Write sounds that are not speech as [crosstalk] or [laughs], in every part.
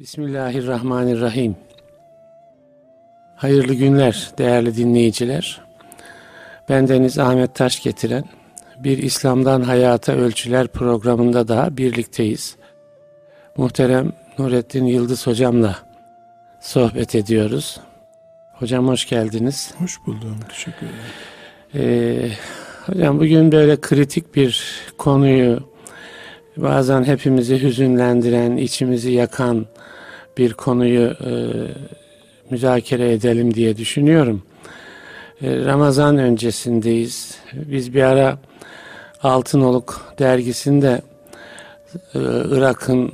Bismillahirrahmanirrahim. Hayırlı günler değerli dinleyiciler. Bendeniz Ahmet Taş getiren bir İslam'dan Hayata Ölçüler programında daha birlikteyiz. Muhterem Nurettin Yıldız hocamla sohbet ediyoruz. Hocam hoş geldiniz. Hoş buldum. Teşekkür ederim. Ee, hocam bugün böyle kritik bir konuyu bazen hepimizi hüzünlendiren, içimizi yakan bir konuyu e, müzakere edelim diye düşünüyorum. E, Ramazan öncesindeyiz. Biz bir ara Altınoluk dergisinde e, Irak'ın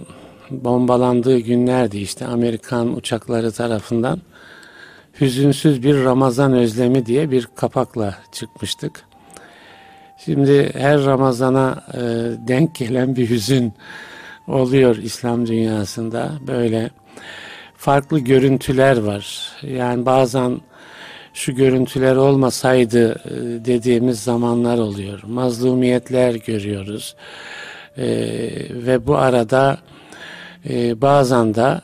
bombalandığı günlerdi işte Amerikan uçakları tarafından hüzünsüz bir Ramazan özlemi diye bir kapakla çıkmıştık. Şimdi her Ramazan'a e, denk gelen bir hüzün oluyor İslam dünyasında. Böyle farklı görüntüler var. Yani bazen şu görüntüler olmasaydı e, dediğimiz zamanlar oluyor. Mazlumiyetler görüyoruz. E, ve bu arada e, bazen de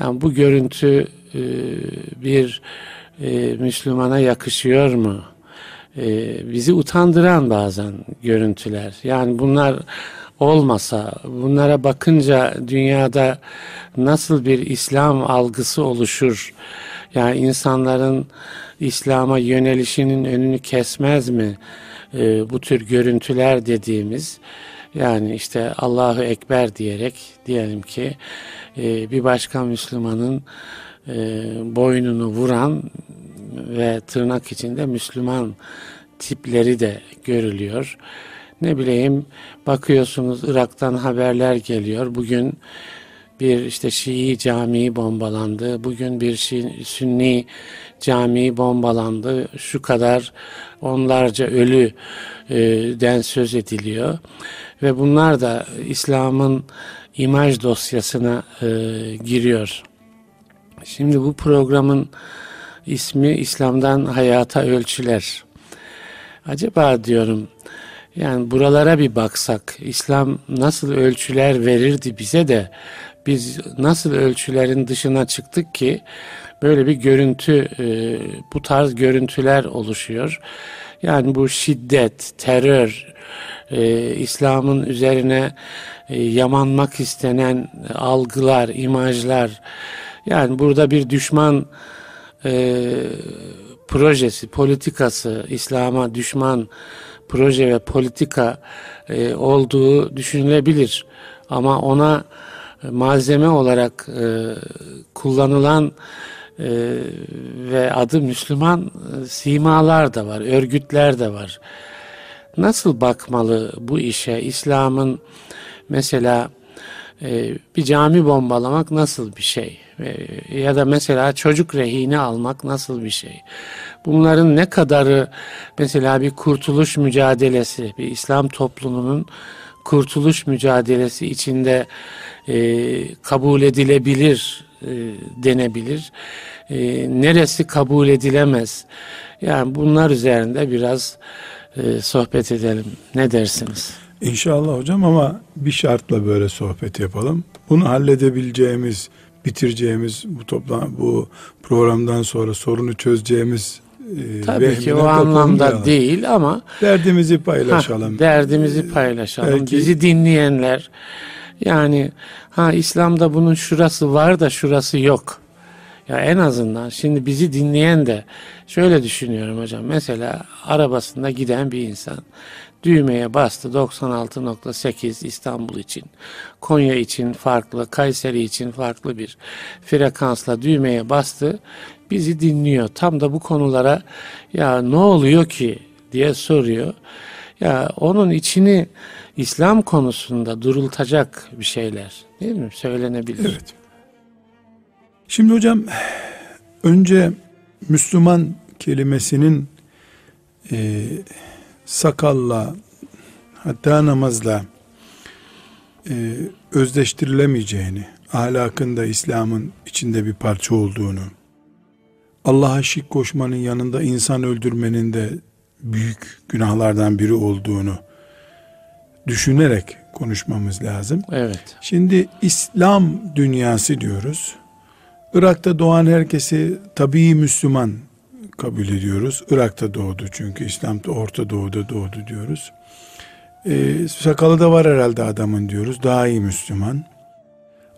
yani bu görüntü e, bir e, Müslümana yakışıyor mu? E, bizi utandıran bazen görüntüler. Yani bunlar olmasa, bunlara bakınca dünyada nasıl bir İslam algısı oluşur? Yani insanların İslam'a yönelişinin önünü kesmez mi? E, bu tür görüntüler dediğimiz yani işte Allahu Ekber diyerek diyelim ki e, bir başka Müslümanın e, boynunu vuran ve tırnak içinde Müslüman tipleri de görülüyor. Ne bileyim bakıyorsunuz Irak'tan haberler geliyor. Bugün bir işte Şii camii bombalandı. Bugün bir Şii, Sünni camii bombalandı. Şu kadar onlarca ölü e, den söz ediliyor. Ve bunlar da İslam'ın imaj dosyasına e, giriyor. Şimdi bu programın ismi İslam'dan Hayata Ölçüler. Acaba diyorum yani buralara bir baksak İslam nasıl ölçüler verirdi bize de biz nasıl ölçülerin dışına çıktık ki böyle bir görüntü e, bu tarz görüntüler oluşuyor. Yani bu şiddet, terör, e, İslam'ın üzerine e, yamanmak istenen algılar, imajlar yani burada bir düşman e, projesi, politikası, İslam'a düşman proje ve politika e, olduğu düşünülebilir. Ama ona malzeme olarak e, kullanılan e, ve adı Müslüman e, simalar da var, örgütler de var. Nasıl bakmalı bu işe? İslam'ın mesela e, bir cami bombalamak nasıl bir şey? E, ya da mesela çocuk rehine almak nasıl bir şey? Bunların ne kadarı mesela bir kurtuluş mücadelesi, bir İslam toplumunun kurtuluş mücadelesi içinde e, kabul edilebilir e, denebilir. E, neresi kabul edilemez? Yani bunlar üzerinde biraz e, sohbet edelim. Ne dersiniz? İnşallah hocam ama bir şartla böyle sohbet yapalım. Bunu halledebileceğimiz, bitireceğimiz bu toplam bu programdan sonra sorunu çözeceğimiz Tabii ki o anlamda değil ama derdimizi paylaşalım. Ha, derdimizi paylaşalım. Belki, Bizi dinleyenler yani ha İslam'da bunun şurası var da şurası yok. Ya en azından şimdi bizi dinleyen de şöyle düşünüyorum hocam. Mesela arabasında giden bir insan düğmeye bastı 96.8 İstanbul için. Konya için farklı, Kayseri için farklı bir frekansla düğmeye bastı. Bizi dinliyor. Tam da bu konulara ya ne oluyor ki diye soruyor. Ya onun içini İslam konusunda durultacak bir şeyler değil mi? Söylenebilir. Evet. Şimdi hocam önce Müslüman kelimesinin e, sakalla hatta namazla e, özdeştirilemeyeceğini, ahlakında İslam'ın içinde bir parça olduğunu, Allah'a şirk koşmanın yanında insan öldürmenin de büyük günahlardan biri olduğunu düşünerek konuşmamız lazım. Evet. Şimdi İslam dünyası diyoruz. Irak'ta doğan herkesi tabii Müslüman kabul ediyoruz. Irak'ta doğdu çünkü İslam Orta Doğu'da doğdu diyoruz. Ee, sakalı da var herhalde adamın diyoruz. Daha iyi Müslüman.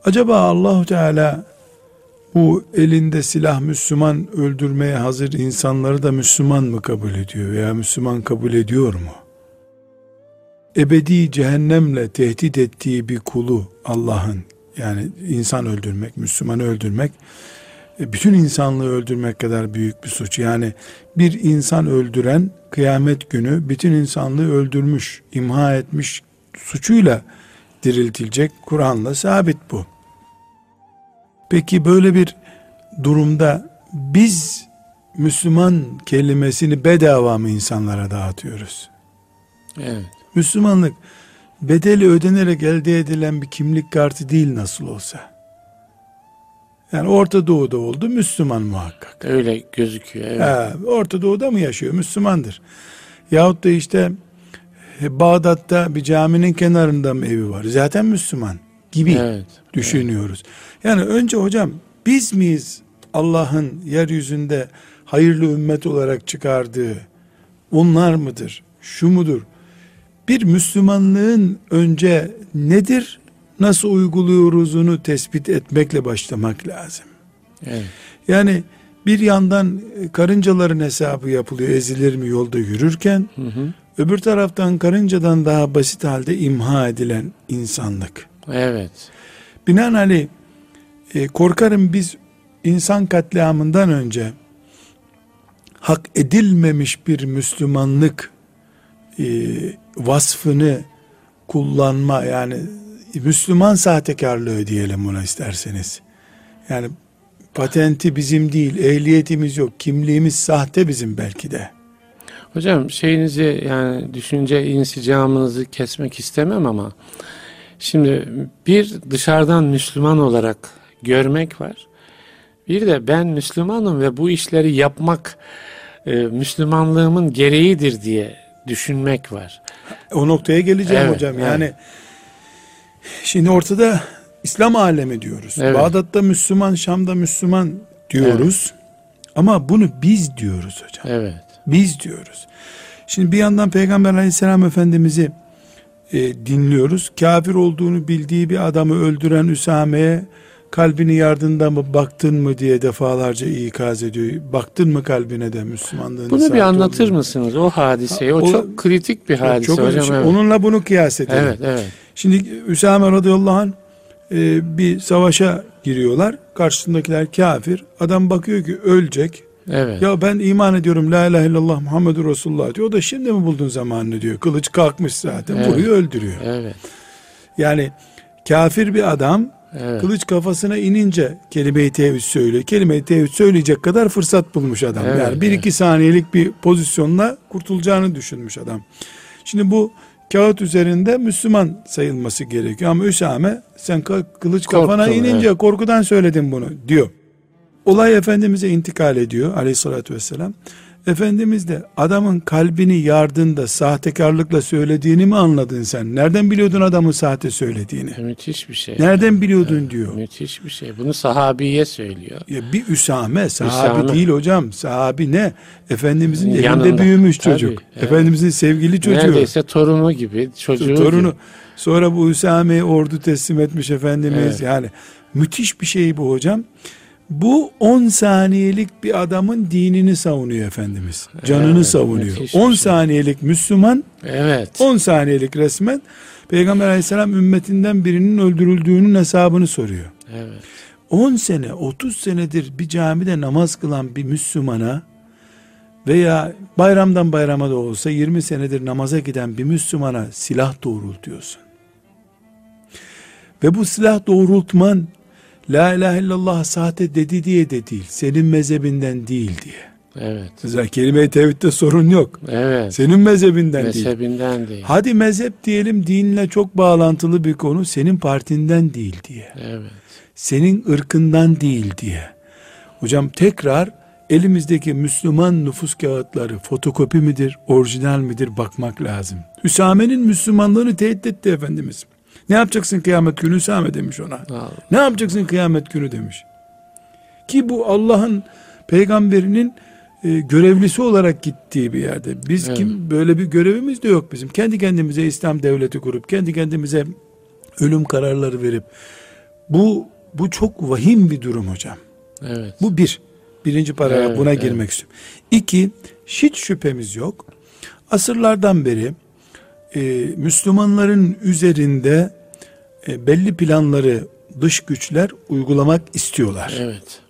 Acaba Allahu Teala bu elinde silah Müslüman öldürmeye hazır insanları da Müslüman mı kabul ediyor veya Müslüman kabul ediyor mu? Ebedi cehennemle tehdit ettiği bir kulu Allah'ın yani insan öldürmek, Müslümanı öldürmek e, bütün insanlığı öldürmek kadar büyük bir suç. Yani bir insan öldüren kıyamet günü bütün insanlığı öldürmüş, imha etmiş suçuyla diriltilecek. Kur'an'la sabit bu. Peki böyle bir durumda biz Müslüman kelimesini bedava mı insanlara dağıtıyoruz? Evet. Müslümanlık bedeli ödenerek elde edilen bir kimlik kartı değil nasıl olsa. Yani Orta Doğu'da oldu Müslüman muhakkak. Öyle gözüküyor. Evet. Ha, Orta Doğu'da mı yaşıyor? Müslümandır. Yahut da işte e, Bağdat'ta bir caminin kenarında mı evi var? Zaten Müslüman gibi Evet. düşünüyoruz. Yani önce hocam biz miyiz Allah'ın yeryüzünde hayırlı ümmet olarak çıkardığı onlar mıdır? Şu mudur? Bir Müslümanlığın önce nedir? Nasıl uyguluyoruzunu tespit etmekle başlamak lazım. Evet. Yani bir yandan e, karıncaların hesabı yapılıyor ezilir mi yolda yürürken Hı hı. öbür taraftan karıncadan daha basit halde imha edilen insanlık. Evet. Binaenaleyh e, korkarım biz insan katliamından önce hak edilmemiş bir Müslümanlık e, vasfını kullanma yani Müslüman sahtekarlığı diyelim buna isterseniz. Yani patenti bizim değil, ehliyetimiz yok, kimliğimiz sahte bizim belki de. Hocam şeyinizi yani düşünce insicamınızı kesmek istemem ama şimdi bir dışarıdan Müslüman olarak görmek var. Bir de ben Müslümanım ve bu işleri yapmak e, Müslümanlığımın gereğidir diye düşünmek var. O noktaya geleceğim Evet, hocam. evet. Yani şimdi ortada İslam alemi diyoruz. Evet. Bağdat'ta Müslüman, Şam'da Müslüman diyoruz. Ama bunu biz diyoruz hocam. Evet. Biz diyoruz. Şimdi bir yandan Peygamber aleyhisselam efendimizi e, dinliyoruz. Kafir olduğunu bildiği bir adamı öldüren Üsame'ye kalbini yardında mı baktın mı diye defalarca ikaz ediyor. Baktın mı kalbine de Müslümanlığını Bunu bir anlatır olduğunu. mısınız o hadiseyi? O, O- çok kritik bir hadise Çok hocam. Evet. Onunla bunu kıyas edelim. evet, evet. Şimdi Üsame radıyallahu anh e, bir savaşa giriyorlar. Karşısındakiler kafir. Adam bakıyor ki ölecek. Evet. Ya ben iman ediyorum la ilahe illallah Muhammedur Resulullah diyor. O da şimdi mi buldun zamanını diyor. Kılıç kalkmış zaten. Evet. Vuruyor öldürüyor. Evet. Yani kafir bir adam Evet. kılıç kafasına inince kelime-i tevhid söylüyor. Kelime-i tevhid söyleyecek kadar fırsat bulmuş adam. Evet, yani bir evet. iki saniyelik bir pozisyonla kurtulacağını düşünmüş adam. Şimdi bu kağıt üzerinde Müslüman sayılması gerekiyor. Ama Üsame sen kılıç kafana Korktun, inince korkudan söyledin bunu diyor. Olay Efendimiz'e intikal ediyor aleyhissalatü vesselam. Efendimiz de adamın kalbini yardında sahtekarlıkla söylediğini mi anladın sen? Nereden biliyordun adamın sahte söylediğini? Müthiş bir şey. Nereden biliyordun diyor. Müthiş bir şey. Bunu sahabiye söylüyor. Ya bir Üsame, sahabi Üsame. değil hocam. Sahabi ne? Efendimizin Yanında. büyümüş Tabii, çocuk. evet. Efendimizin sevgili çocuğu. Neredeyse torunu gibi, çocuğu torunu. gibi. Sonra bu Üsame'yi ordu teslim etmiş Efendimiz. Evet. Yani müthiş bir şey bu hocam. Bu 10 saniyelik bir adamın dinini savunuyor Efendimiz. Canını Evet, savunuyor. müthiş bir 10 şey. saniyelik Müslüman, Evet. 10 saniyelik resmen Peygamber aleyhisselam ümmetinden birinin öldürüldüğünün hesabını soruyor. Evet. 10 sene 30 senedir bir camide namaz kılan bir Müslümana veya bayramdan bayrama da olsa 20 senedir namaza giden bir Müslümana silah doğrultuyorsun. Ve bu silah doğrultman La ilahe illallah sahte dedi diye de değil. Senin mezhebinden değil diye. Evet. Mesela kelime-i tevhidde sorun yok. Evet. Senin mezhebinden değil. Mezhebinden değil. Hadi mezhep diyelim dinle çok bağlantılı bir konu senin partinden değil diye Evet. senin ırkından değil diye. Hocam tekrar elimizdeki Müslüman nüfus kağıtları fotokopi midir, orijinal midir bakmak lazım. Hüsame'nin Müslümanlığını teyit etti Efendimiz. Ne yapacaksın kıyamet günü Hüsame demiş ona. Allah. Ne yapacaksın kıyamet günü demiş. Ki bu Allah'ın peygamberinin e, görevlisi olarak gittiği bir yerde. Biz Evet. kim böyle bir görevimiz de yok bizim. Kendi kendimize İslam devleti kurup kendi kendimize ölüm kararları verip bu bu çok vahim bir durum hocam. Evet. Bu bir. Birinci paragraf Evet, buna evet. girmek istiyorum. İki, hiç şüphemiz yok. Asırlardan beri e, Müslümanların üzerinde e, belli planları dış güçler uygulamak istiyorlar. Evet.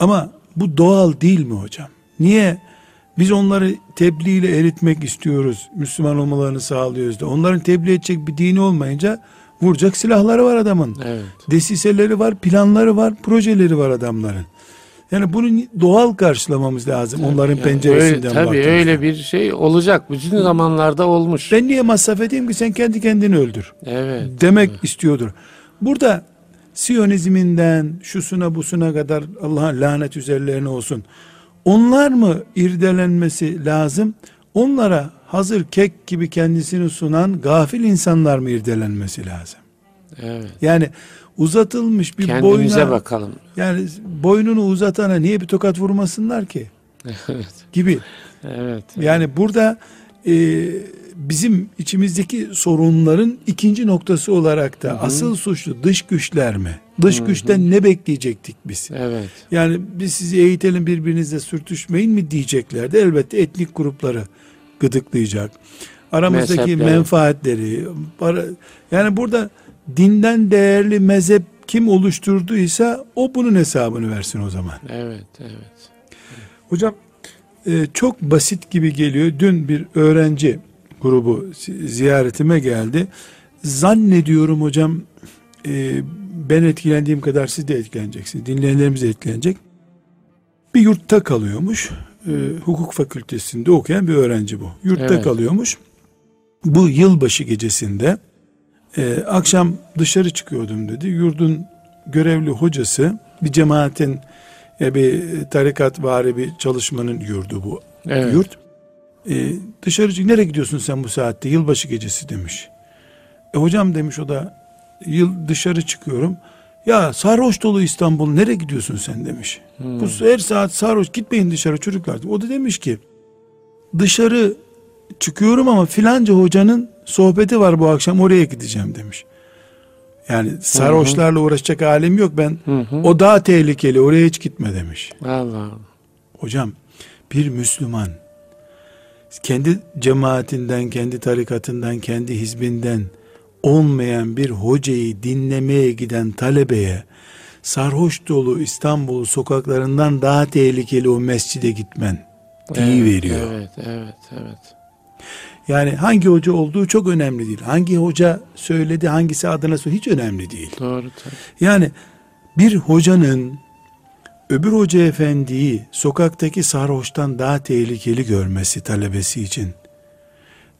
Ama bu doğal değil mi hocam? Niye biz onları tebliğ ile eritmek istiyoruz, Müslüman olmalarını sağlıyoruz da onların tebliğ edecek bir dini olmayınca vuracak silahları var adamın. Evet. Desiseleri var, planları var, projeleri var adamların. Yani bunu doğal karşılamamız lazım onların Yani penceresinden öyle, Tabii öyle bir şey olacak. Bütün zamanlarda olmuş. Ben niye masraf edeyim ki sen kendi kendini öldür Evet. demek istiyordur. Burada Siyonizminden şusuna busuna kadar Allah'ın lanet üzerlerine olsun. Onlar mı irdelenmesi lazım? Onlara hazır kek gibi kendisini sunan gafil insanlar mı irdelenmesi lazım? Evet. Yani uzatılmış bir Kendimize boyuna bakalım. yani boynunu uzatana niye bir tokat vurmasınlar ki [laughs] Evet. gibi. Evet. Yani burada e, bizim içimizdeki sorunların ikinci noktası olarak da asıl suçlu dış güçler mi? Dış güçten ne bekleyecektik biz? Evet. Yani biz sizi eğitelim birbirinizle sürtüşmeyin mi diyeceklerdi. Elbette etnik grupları gıdıklayacak. Aramızdaki Mezhepleri. menfaatleri para, yani burada dinden değerli mezhep kim oluşturduysa o bunun hesabını versin o zaman. Evet. Evet. Hocam e, çok basit gibi geliyor. Dün bir öğrenci grubu zi- ziyaretime geldi. Zannediyorum hocam e, ben etkilendiğim kadar siz de etkileneceksiniz. Dinleyenlerimiz de etkilenecek. Bir yurtta kalıyormuş. E, hukuk fakültesinde okuyan bir öğrenci bu. Yurtta Evet. kalıyormuş. Bu yılbaşı gecesinde e, akşam dışarı çıkıyordum dedi. Yurdun görevli hocası bir cemaatin e, bir tarikat vari bir çalışmanın yurdu bu Evet. yurt. E, dışarı çık- nereye gidiyorsun sen bu saatte? Yılbaşı gecesi demiş. E hocam demiş o da yıl dışarı çıkıyorum. Ya sarhoş dolu İstanbul nereye gidiyorsun sen demiş. Hmm. Bu her saat sarhoş gitmeyin dışarı çocuklar. O da demiş ki dışarı çıkıyorum ama filanca hocanın sohbeti var bu akşam oraya gideceğim demiş. Yani sarhoşlarla uğraşacak halim yok ben. Hı hı. O daha tehlikeli oraya hiç gitme demiş. Allah Allah. Hocam bir Müslüman kendi cemaatinden, kendi tarikatından, kendi hizbinden olmayan bir hocayı dinlemeye giden talebeye sarhoş dolu İstanbul sokaklarından daha tehlikeli o mescide gitmen diye Evet, veriyor. Evet. Evet. Evet. Yani hangi hoca olduğu çok önemli değil. Hangi hoca söyledi, hangisi adına söyledi hiç önemli değil. Doğru tabii. Yani bir hocanın öbür hoca efendiyi sokaktaki sarhoştan daha tehlikeli görmesi talebesi için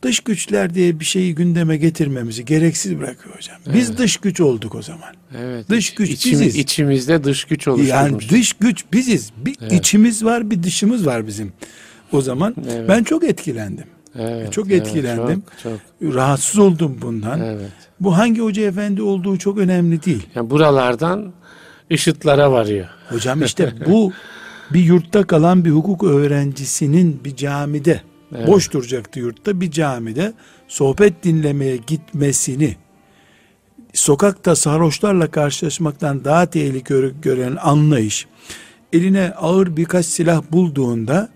dış güçler diye bir şeyi gündeme getirmemizi gereksiz bırakıyor hocam. Biz Evet. dış güç olduk o zaman. Evet. Dış güç içimi- biziz. İçimizde dış güç oluşturmuş. Yani dış güç biziz. Bir Evet. içimiz var, bir dışımız var bizim. O zaman Evet. ben çok etkilendim. Evet, çok evet, etkilendim. Çok, çok. Rahatsız oldum bundan. Evet. Bu hangi hoca efendi olduğu çok önemli değil. Yani buralardan ışıtlara varıyor. Hocam [laughs] işte bu bir yurtta kalan bir hukuk öğrencisinin bir camide Evet. boş duracaktı yurtta bir camide sohbet dinlemeye gitmesini sokakta sarhoşlarla karşılaşmaktan daha tehlikeli gören anlayış eline ağır birkaç silah bulduğunda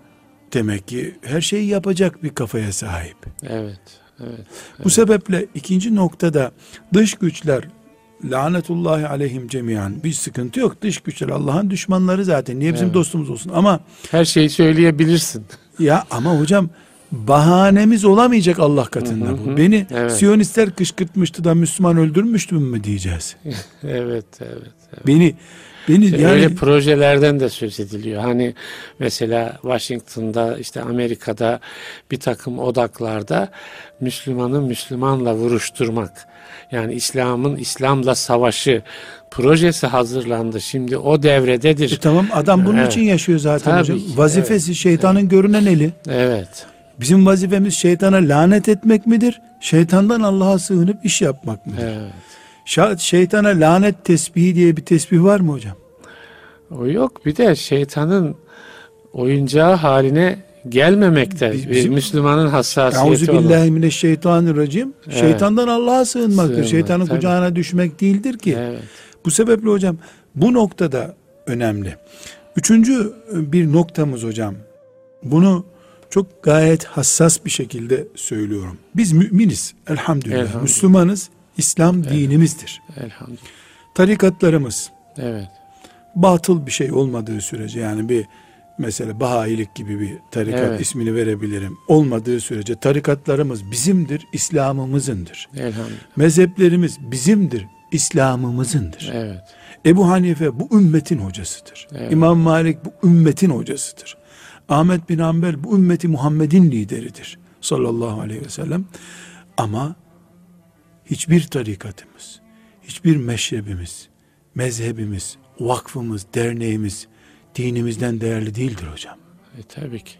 demek ki her şeyi yapacak bir kafaya sahip. Evet. Evet. Bu sebeple ikinci noktada dış güçler lanetullahi aleyhim cemiyan bir sıkıntı yok. Dış güçler Allah'ın düşmanları zaten. Niye bizim Evet. dostumuz olsun? Ama Her şeyi söyleyebilirsin. ya ama hocam bahanemiz olamayacak Allah katında Hı hı bu. Beni Evet. Siyonistler kışkırtmıştı da Müslüman öldürmüştü mü diyeceğiz. [laughs] Evet, evet. Beni beni İşte yani Öyle projelerden de söz ediliyor. Hani mesela Washington'da işte Amerika'da bir takım odaklarda Müslümanı Müslümanla vuruşturmak. Yani İslam'ın İslam'la savaşı projesi hazırlandı. Şimdi o devrededir. E tamam adam bunun Evet. için yaşıyor zaten Tabii hocam. ki, Vazifesi şeytanın görünen eli. Evet. Bizim vazifemiz şeytana lanet etmek midir? Şeytandan Allah'a sığınıp iş yapmak mıdır? Evet. Şeytana lanet tesbihi diye bir tesbih var mı hocam? O yok. Bir de şeytanın oyuncağı haline gelmekte. Biz- Bir bizim- Müslümanın hassasiyeti Euzu billahi mineşşeytanirracim. Evet. Şeytandan Allah'a sığınmaktır. Sığınmak, Şeytanın tabii. kucağına düşmek değildir ki. Evet. Bu sebeple hocam bu noktada önemli. Üçüncü bir noktamız hocam. Bunu çok gayet hassas bir şekilde söylüyorum. Biz müminiz elhamdülillah. Elhamdülillah. Müslümanız. İslam dinimizdir. Elhamdülillah. Tarikatlarımız Evet. batıl bir şey olmadığı sürece yani bir mesela Bahayilik gibi bir tarikat Evet. ismini verebilirim. Olmadığı sürece tarikatlarımız bizimdir, İslam'ımızındır. Elhamdülillah. Mezheplerimiz bizimdir, İslam'ımızındır. Evet. Ebu Hanife bu ümmetin hocasıdır. Evet. İmam Malik bu ümmetin hocasıdır. Ahmet bin Hanbel bu ümmeti Muhammed'in lideridir. Sallallahu aleyhi ve sellem. Ama hiçbir tarikatımız, hiçbir meşrebimiz, mezhebimiz, vakfımız, derneğimiz dinimizden değerli değildir hocam. E, tabii ki.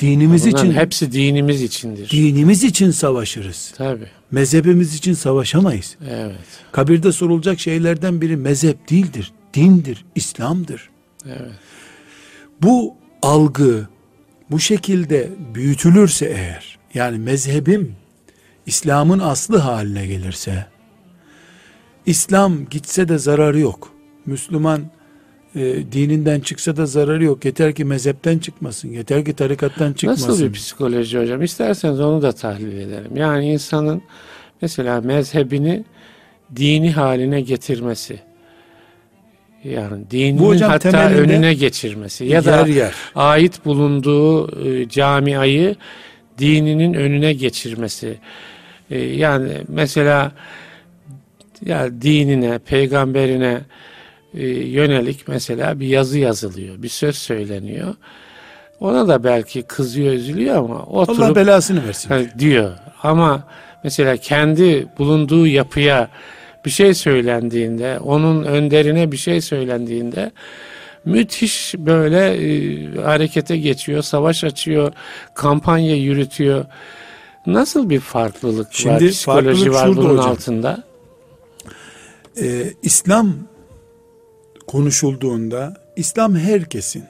Dinimiz Bunların için hepsi dinimiz içindir. dinimiz için savaşırız. Tabii. Mezhebimiz için savaşamayız. Evet. Kabirde sorulacak şeylerden biri mezhep değildir. Dindir, İslam'dır. Evet. Bu algı bu şekilde büyütülürse eğer yani mezhebim İslam'ın aslı haline gelirse İslam gitse de zararı yok. Müslüman e, dininden çıksa da zararı yok. Yeter ki mezhepten çıkmasın. Yeter ki tarikattan çıkmasın. Nasıl bir psikoloji hocam? İsterseniz onu da tahlil edelim. Yani insanın mesela mezhebini dini haline getirmesi. Yani dininin Bu hocam hatta önüne geçirmesi ya da yer yer. ait bulunduğu e, camiayı dininin önüne geçirmesi. E, yani mesela ya dinine, peygamberine e, yönelik mesela bir yazı yazılıyor, bir söz söyleniyor. Ona da belki kızıyor, üzülüyor ama oturup Allah belasını versin. Ha, diyor. Ama mesela kendi bulunduğu yapıya bir şey söylendiğinde, onun önderine bir şey söylendiğinde müthiş böyle e, harekete geçiyor, savaş açıyor, kampanya yürütüyor. Nasıl bir farklılık var, Şimdi psikoloji farklılık var bunun hocam. altında? Ee, İslam konuşulduğunda İslam herkesin.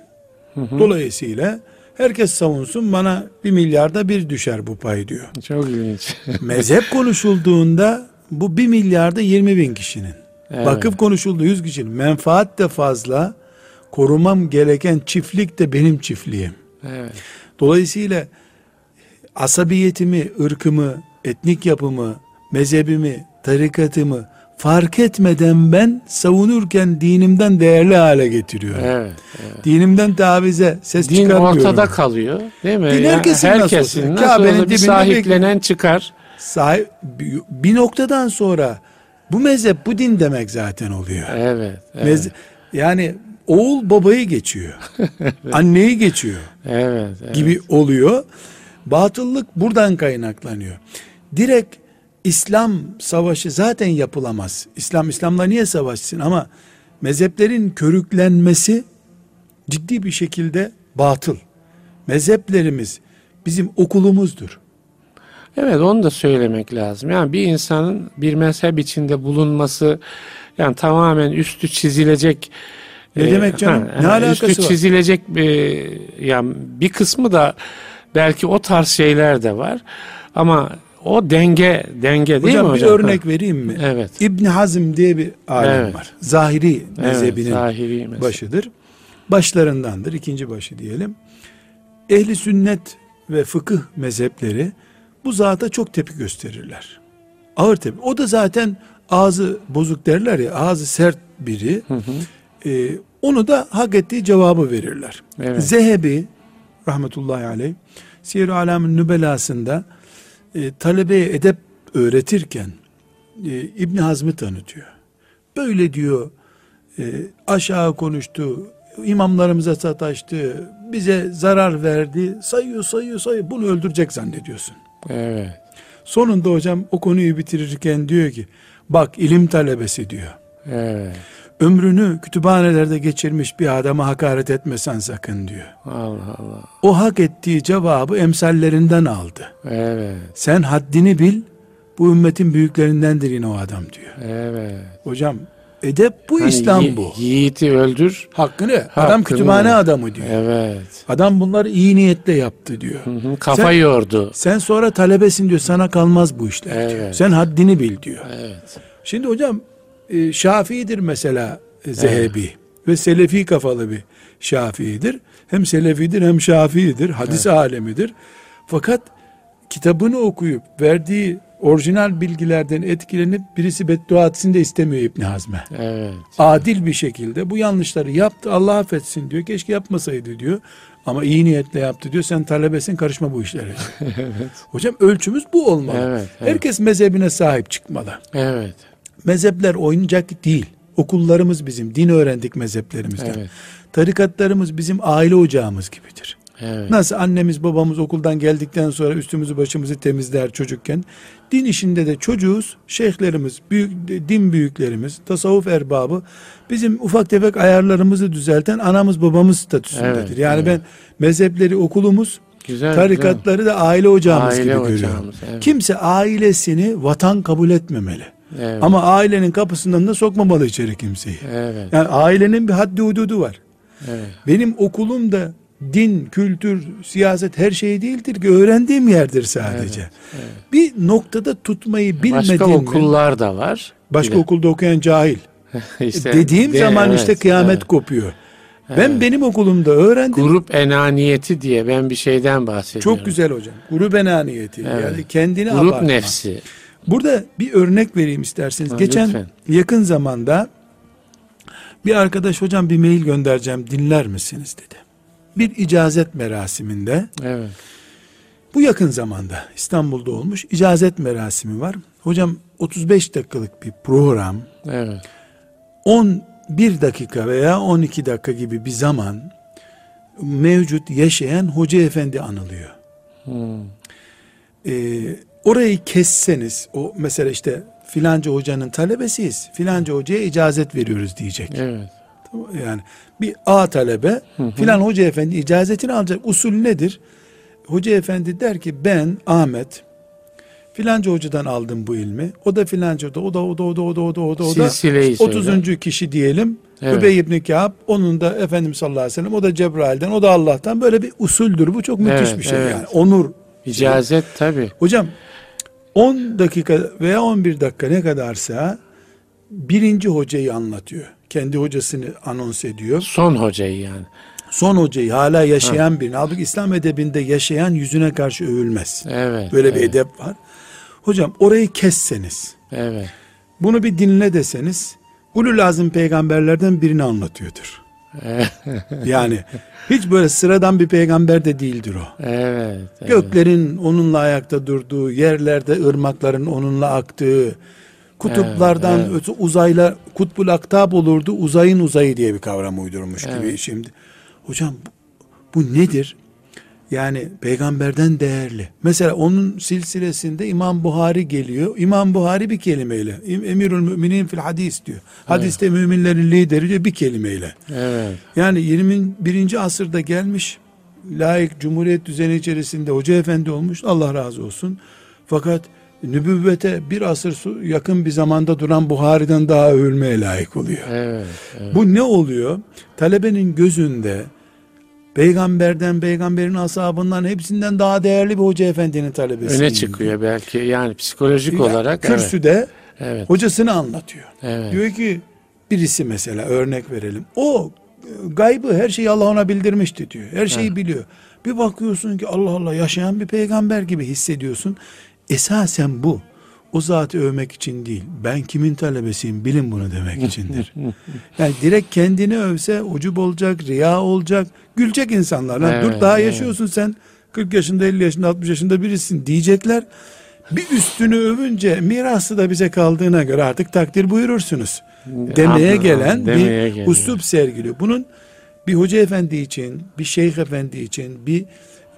Dolayısıyla herkes savunsun bana bir milyarda bir düşer bu pay diyor. Çok ilginç. [laughs] Mezhep konuşulduğunda bu bir milyarda 20 bin kişinin. Evet. Vakıf konuşuldu 100 kişinin. Menfaat de fazla. Korumam gereken çiftlik de benim çiftliğim. evet. Dolayısıyla asabiyetimi, ırkımı, etnik yapımı, mezhebimi, tarikatımı fark etmeden ben savunurken dinimden değerli hale getiriyorum. Evet. evet. Dinimden tavize ses Din çıkarmıyorum. ortada kalıyor, değil mi? Din Yani herkesin nasıl herkesin nasıl Kabe'nin olsa bir sahiplenen çıkar. Sahip, bir noktadan sonra bu mezhep bu din demek zaten oluyor. Evet. evet. Mez- yani oğul babayı geçiyor. [laughs] Anneyi geçiyor Evet, evet. gibi oluyor. Batıllık buradan kaynaklanıyor. Direkt İslam savaşı zaten yapılamaz. İslam İslam'la niye savaşsın ama mezheplerin körüklenmesi ciddi bir şekilde batıl. Mezheplerimiz bizim okulumuzdur. Evet onu da söylemek lazım. Yani bir insanın bir mezhep içinde bulunması yani tamamen üstü çizilecek Ne demek canım? Ne alakası üstü var? çizilecek bir yani bir kısmı da belki o tarz şeyler de var. Ama o denge denge değil hocam mi bir hocam? örnek vereyim mi? Evet. İbn Hazm diye bir alim Evet. var. Zahiri Evet, mezhebinin zahiri mezhep. başıdır. Başlarındandır. ikinci başı diyelim. Ehli sünnet ve fıkıh mezhepleri bu zata çok tepki gösterirler. Ağır tepki. O da zaten ağzı bozuk derler ya ağzı sert biri. Hı hı. Ee, onu da hak ettiği cevabı verirler. Evet. Zehebi rahmetullahi aleyh Siyer-i Alam'ın Nübelası'nda e, talebeye edep öğretirken e, İbn Hazm'ı tanıtıyor. Böyle diyor e, aşağı konuştu, imamlarımıza sataştı, bize zarar verdi, sayıyor sayıyor sayıyor bunu öldürecek zannediyorsun. Evet. Sonunda hocam o konuyu bitirirken diyor ki bak ilim talebesi diyor. Evet. Ömrünü kütüphanelerde geçirmiş bir adama hakaret etmesen sakın diyor. Allah Allah. O hak ettiği cevabı emsallerinden aldı. Evet. Sen haddini bil, bu ümmetin büyüklerindendir yine o adam diyor. Evet. Hocam edep bu Hani İslam yi- bu. Yiğiti öldür. Hakkını, adam Hakkını- kütüphane adamı diyor. Evet. Adam bunları iyi niyetle yaptı diyor. Hı hı, Kafa Sen- yordu. Sen sonra talebesin diyor, sana kalmaz bu işler diyor. Evet. Sen haddini bil diyor. Evet. Şimdi hocam e, Şafii'dir mesela e, Zehebi ve Selefi kafalı bir Şafii'dir. Hem Selefidir hem Şafii'dir. Hadis alemidir. Fakat kitabını okuyup verdiği orijinal bilgilerden etkilenip birisi beddua etsin de istemiyor İbni Hazm'e. Evet. Adil bir şekilde bu yanlışları yaptı Allah affetsin diyor. Keşke yapmasaydı diyor. Ama iyi niyetle yaptı diyor. Sen talebesin karışma bu işlere. [laughs] Hocam ölçümüz bu olmalı. Evet, evet. Herkes mezhebine sahip çıkmalı. Evet. Mezhepler oyuncak değil. Okullarımız bizim, din öğrendik mezheplerimizden. Evet. Tarikatlarımız bizim aile ocağımız gibidir. Evet. Nasıl annemiz babamız okuldan geldikten sonra üstümüzü başımızı temizler çocukken. Din işinde de çocuğuz, şeyhlerimiz, büyük, din büyüklerimiz, tasavvuf erbabı bizim ufak tefek ayarlarımızı düzelten anamız babamız statüsündedir. Evet, yani evet. ben mezhepleri okulumuz, Güzel. tarikatları da aile ocağımız Aile gibi ocağımız, görüyorum. evet. Kimse ailesini vatan kabul etmemeli. Evet. Ama ailenin kapısından da sokmamalı içeri kimseyi. Evet. Yani ailenin bir haddi hududu var. Evet. Benim okulum da din, kültür, siyaset her şey değildir ki öğrendiğim yerdir sadece. Bir noktada tutmayı bilmedin Başka okullar da var. Başka Bir de- okulda okuyan cahil. [laughs] İşte Dediğim de- zaman evet, işte kıyamet evet. kopuyor. Ben benim okulumda öğrendim. Grup enaniyeti diye ben bir şeyden bahsediyorum. Çok güzel hocam. Grup enaniyeti. Evet. Yani kendini Grup abartma. nefsi. Burada bir örnek vereyim isterseniz. Ha, Geçen lütfen. yakın zamanda bir arkadaş hocam bir mail göndereceğim dinler misiniz dedi. Bir icazet merasiminde Evet. bu yakın zamanda İstanbul'da olmuş icazet merasimi var. Hocam 35 dakikalık bir program Evet. 11 dakika veya 12 dakika gibi bir zaman mevcut yaşayan hoca efendi anılıyor. Hmm. Ee, orayı kesseniz o mesela işte filanca hocanın talebesiyiz. Filanca hocaya icazet veriyoruz diyecek. Evet. Yani bir A talebe filan hoca efendi icazetini alacak. Usul nedir? Hoca efendi der ki ben Ahmet filanca hocadan aldım bu ilmi. O da filanca hoca, o da o da o da o da o da o da o da Silsileyi 30. söyle. kişi diyelim. Evet. Übey ibn Kâb, onun da Efendimiz sallallahu aleyhi ve sellem, o da Cebrail'den, o da Allah'tan böyle bir usuldür. Bu çok müthiş Evet, bir şey evet. yani. Onur. İcazet tabi. Hocam 10 dakika veya 11 dakika ne kadarsa birinci hocayı anlatıyor. Kendi hocasını anons ediyor. Son hocayı yani. Son hocayı hala yaşayan birini. Halbuki İslam edebinde yaşayan yüzüne karşı övülmez. Evet. Böyle bir evet, edep var. Hocam orayı kesseniz, Evet. bunu bir dinle deseniz, ulul lazım peygamberlerden birini anlatıyordur. [laughs] Yani hiç böyle sıradan bir peygamber de değildir o. Evet. evet. Göklerin onunla ayakta durduğu, yerlerde ırmakların onunla aktığı, kutuplardan Evet, evet. öte uzaylar, kutbul aktab olurdu, uzayın uzayı diye bir kavram uydurmuş gibi Evet. şimdi. Hocam bu, bu nedir? Yani peygamberden değerli. Mesela onun silsilesinde İmam Buhari geliyor. İmam Buhari bir kelimeyle. "İm- Emirül müminin fil hadis diyor. Hadiste müminlerin lideri diyor bir kelimeyle. Evet. Yani 21. asırda gelmiş layık cumhuriyet düzeni içerisinde hoca efendi olmuş Allah razı olsun. Fakat nübüvvete bir asır yakın bir zamanda duran Buhari'den daha övülmeye layık oluyor. Evet. evet. Bu ne oluyor? Talebenin gözünde peygamberden, peygamberin ashabından hepsinden daha değerli bir hoca efendinin talebesi. Öne çıkıyor belki yani psikolojik olarak. Evet. Kürsüde Evet. hocasını anlatıyor. Evet. Diyor ki birisi mesela örnek verelim. O e, gaybı her şeyi Allah ona bildirmişti diyor. Her şeyi biliyor. Bir bakıyorsun ki Allah Allah yaşayan bir peygamber gibi hissediyorsun. Esasen bu. O zatı övmek için değil. Ben kimin talebesiyim bilin bunu demek [laughs] içindir. yani direkt kendini övse ucub olacak, riya olacak, gülecek insanlar. Lan dur Evet, daha evet. yaşıyorsun sen. 40 yaşında, 50 yaşında, 60 yaşında birisin diyecekler. Bir üstünü övünce mirası da bize kaldığına göre artık takdir buyurursunuz. Demeye gelen demeye bir geliyor. uslup sergiliyor. Bunun bir hoca efendi için, bir şeyh efendi için, bir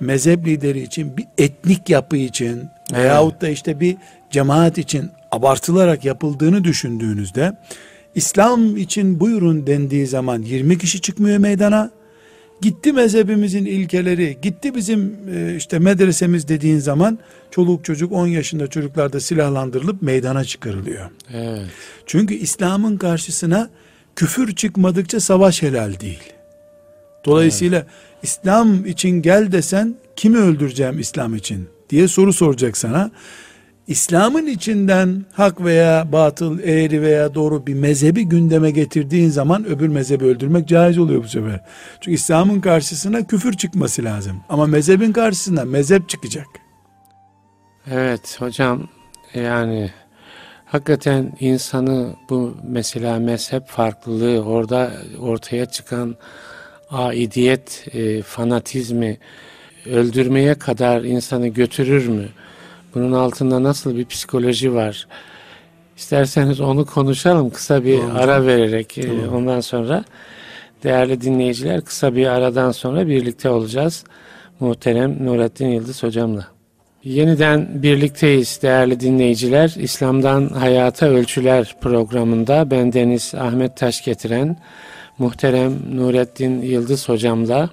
mezhep lideri için, bir etnik yapı için veyahut da işte bir cemaat için abartılarak yapıldığını düşündüğünüzde İslam için buyurun dendiği zaman 20 kişi çıkmıyor meydana. Gitti mezhebimizin ilkeleri, gitti bizim e, işte medresemiz dediğin zaman çoluk çocuk 10 yaşında çocuklar da silahlandırılıp meydana çıkarılıyor. Evet. Çünkü İslam'ın karşısına küfür çıkmadıkça savaş helal değil. Dolayısıyla İslam için gel desen kimi öldüreceğim İslam için diye soru soracak sana. İslam'ın içinden hak veya batıl, eğri veya doğru bir mezhebi gündeme getirdiğin zaman öbür mezhebi öldürmek caiz oluyor bu sefer. Çünkü İslam'ın karşısına küfür çıkması lazım. Ama mezhebin karşısına mezhep çıkacak. Evet hocam yani hakikaten insanı bu mesela mezhep farklılığı orada ortaya çıkan aidiyet e, fanatizmi öldürmeye kadar insanı götürür mü? Bunun altında nasıl bir psikoloji var? İsterseniz onu konuşalım kısa bir Tamam. ara vererek e, Tamam. ondan sonra değerli dinleyiciler kısa bir aradan sonra birlikte olacağız. Muhterem Nurettin Yıldız hocamla. Yeniden birlikteyiz değerli dinleyiciler. İslam'dan Hayata Ölçüler programında ben Deniz Ahmet Taş getiren muhterem Nurettin Yıldız hocamla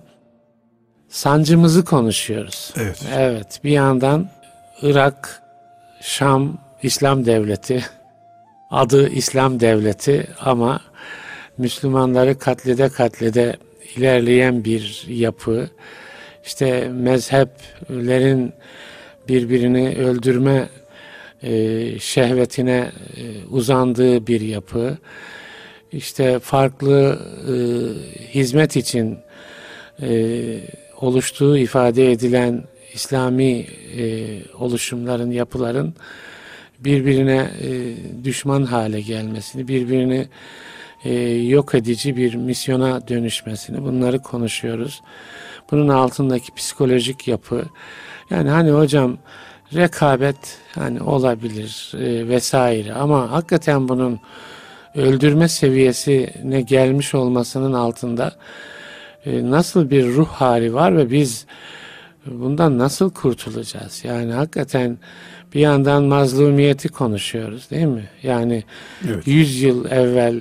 sancımızı konuşuyoruz. Evet. Evet bir yandan Irak, Şam İslam Devleti adı İslam Devleti ama Müslümanları katlede katlede ilerleyen bir yapı. İşte mezheplerin birbirini öldürme e, şehvetine e, uzandığı bir yapı. İşte farklı e, hizmet için oluştuğu ifade edilen İslami e, oluşumların, yapıların birbirine e, düşman hale gelmesini, birbirini e, yok edici bir misyona dönüşmesini bunları konuşuyoruz. Bunun altındaki psikolojik yapı yani hani hocam rekabet hani olabilir e, vesaire ama hakikaten bunun öldürme seviyesine gelmiş olmasının altında e, nasıl bir ruh hali var ve biz bundan nasıl kurtulacağız? Yani hakikaten bir yandan mazlumiyeti konuşuyoruz değil mi? Yani Evet. 100 yıl evvel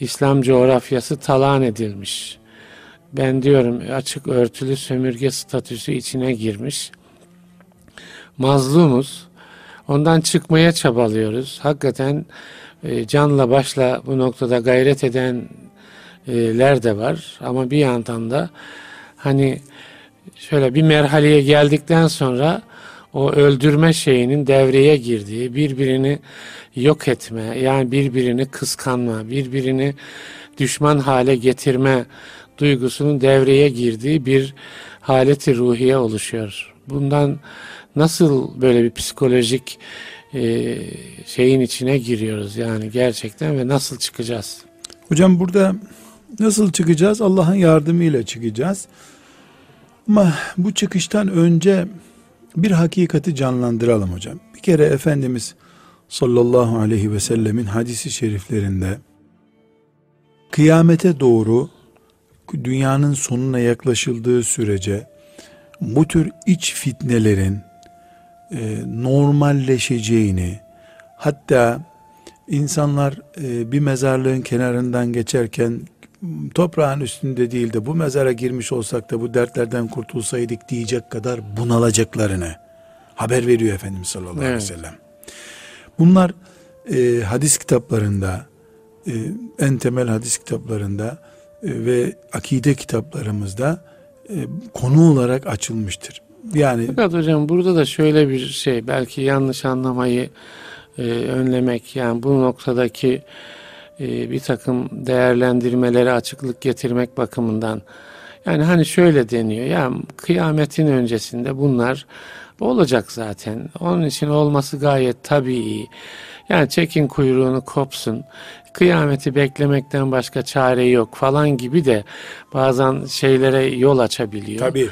İslam coğrafyası talan edilmiş. Ben diyorum açık örtülü sömürge statüsü içine girmiş. Mazlumuz. Ondan çıkmaya çabalıyoruz. Hakikaten e, canla başla bu noktada gayret edenler de var. Ama bir yandan da hani şöyle bir merhaleye geldikten sonra o öldürme şeyinin devreye girdiği, birbirini yok etme, yani birbirini kıskanma, birbirini düşman hale getirme duygusunun devreye girdiği bir haleti ruhiye oluşuyor. Bundan nasıl böyle bir psikolojik e, şeyin içine giriyoruz yani gerçekten ve nasıl çıkacağız? Hocam burada nasıl çıkacağız? Allah'ın yardımıyla çıkacağız. Ama bu çıkıştan önce bir hakikati canlandıralım hocam. Bir kere Efendimiz sallallahu aleyhi ve sellemin hadisi şeriflerinde kıyamete doğru dünyanın sonuna yaklaşıldığı sürece bu tür iç fitnelerin e, normalleşeceğini hatta insanlar e, bir mezarlığın kenarından geçerken toprağın üstünde değil de bu mezara girmiş olsak da bu dertlerden kurtulsaydık diyecek kadar bunalacaklarını haber veriyor Efendimiz sallallahu aleyhi ve Evet. sellem. Bunlar e, hadis kitaplarında e, en temel hadis kitaplarında e, ve akide kitaplarımızda e, konu olarak açılmıştır. Yani Fakat hocam burada da şöyle bir şey belki yanlış anlamayı e, önlemek yani bu noktadaki e, bir takım değerlendirmelere açıklık getirmek bakımından yani hani şöyle deniyor ya kıyametin öncesinde bunlar olacak zaten. Onun için olması gayet tabii. Yani çekin kuyruğunu kopsun. Kıyameti beklemekten başka çare yok falan gibi de bazen şeylere yol açabiliyor. Tabii.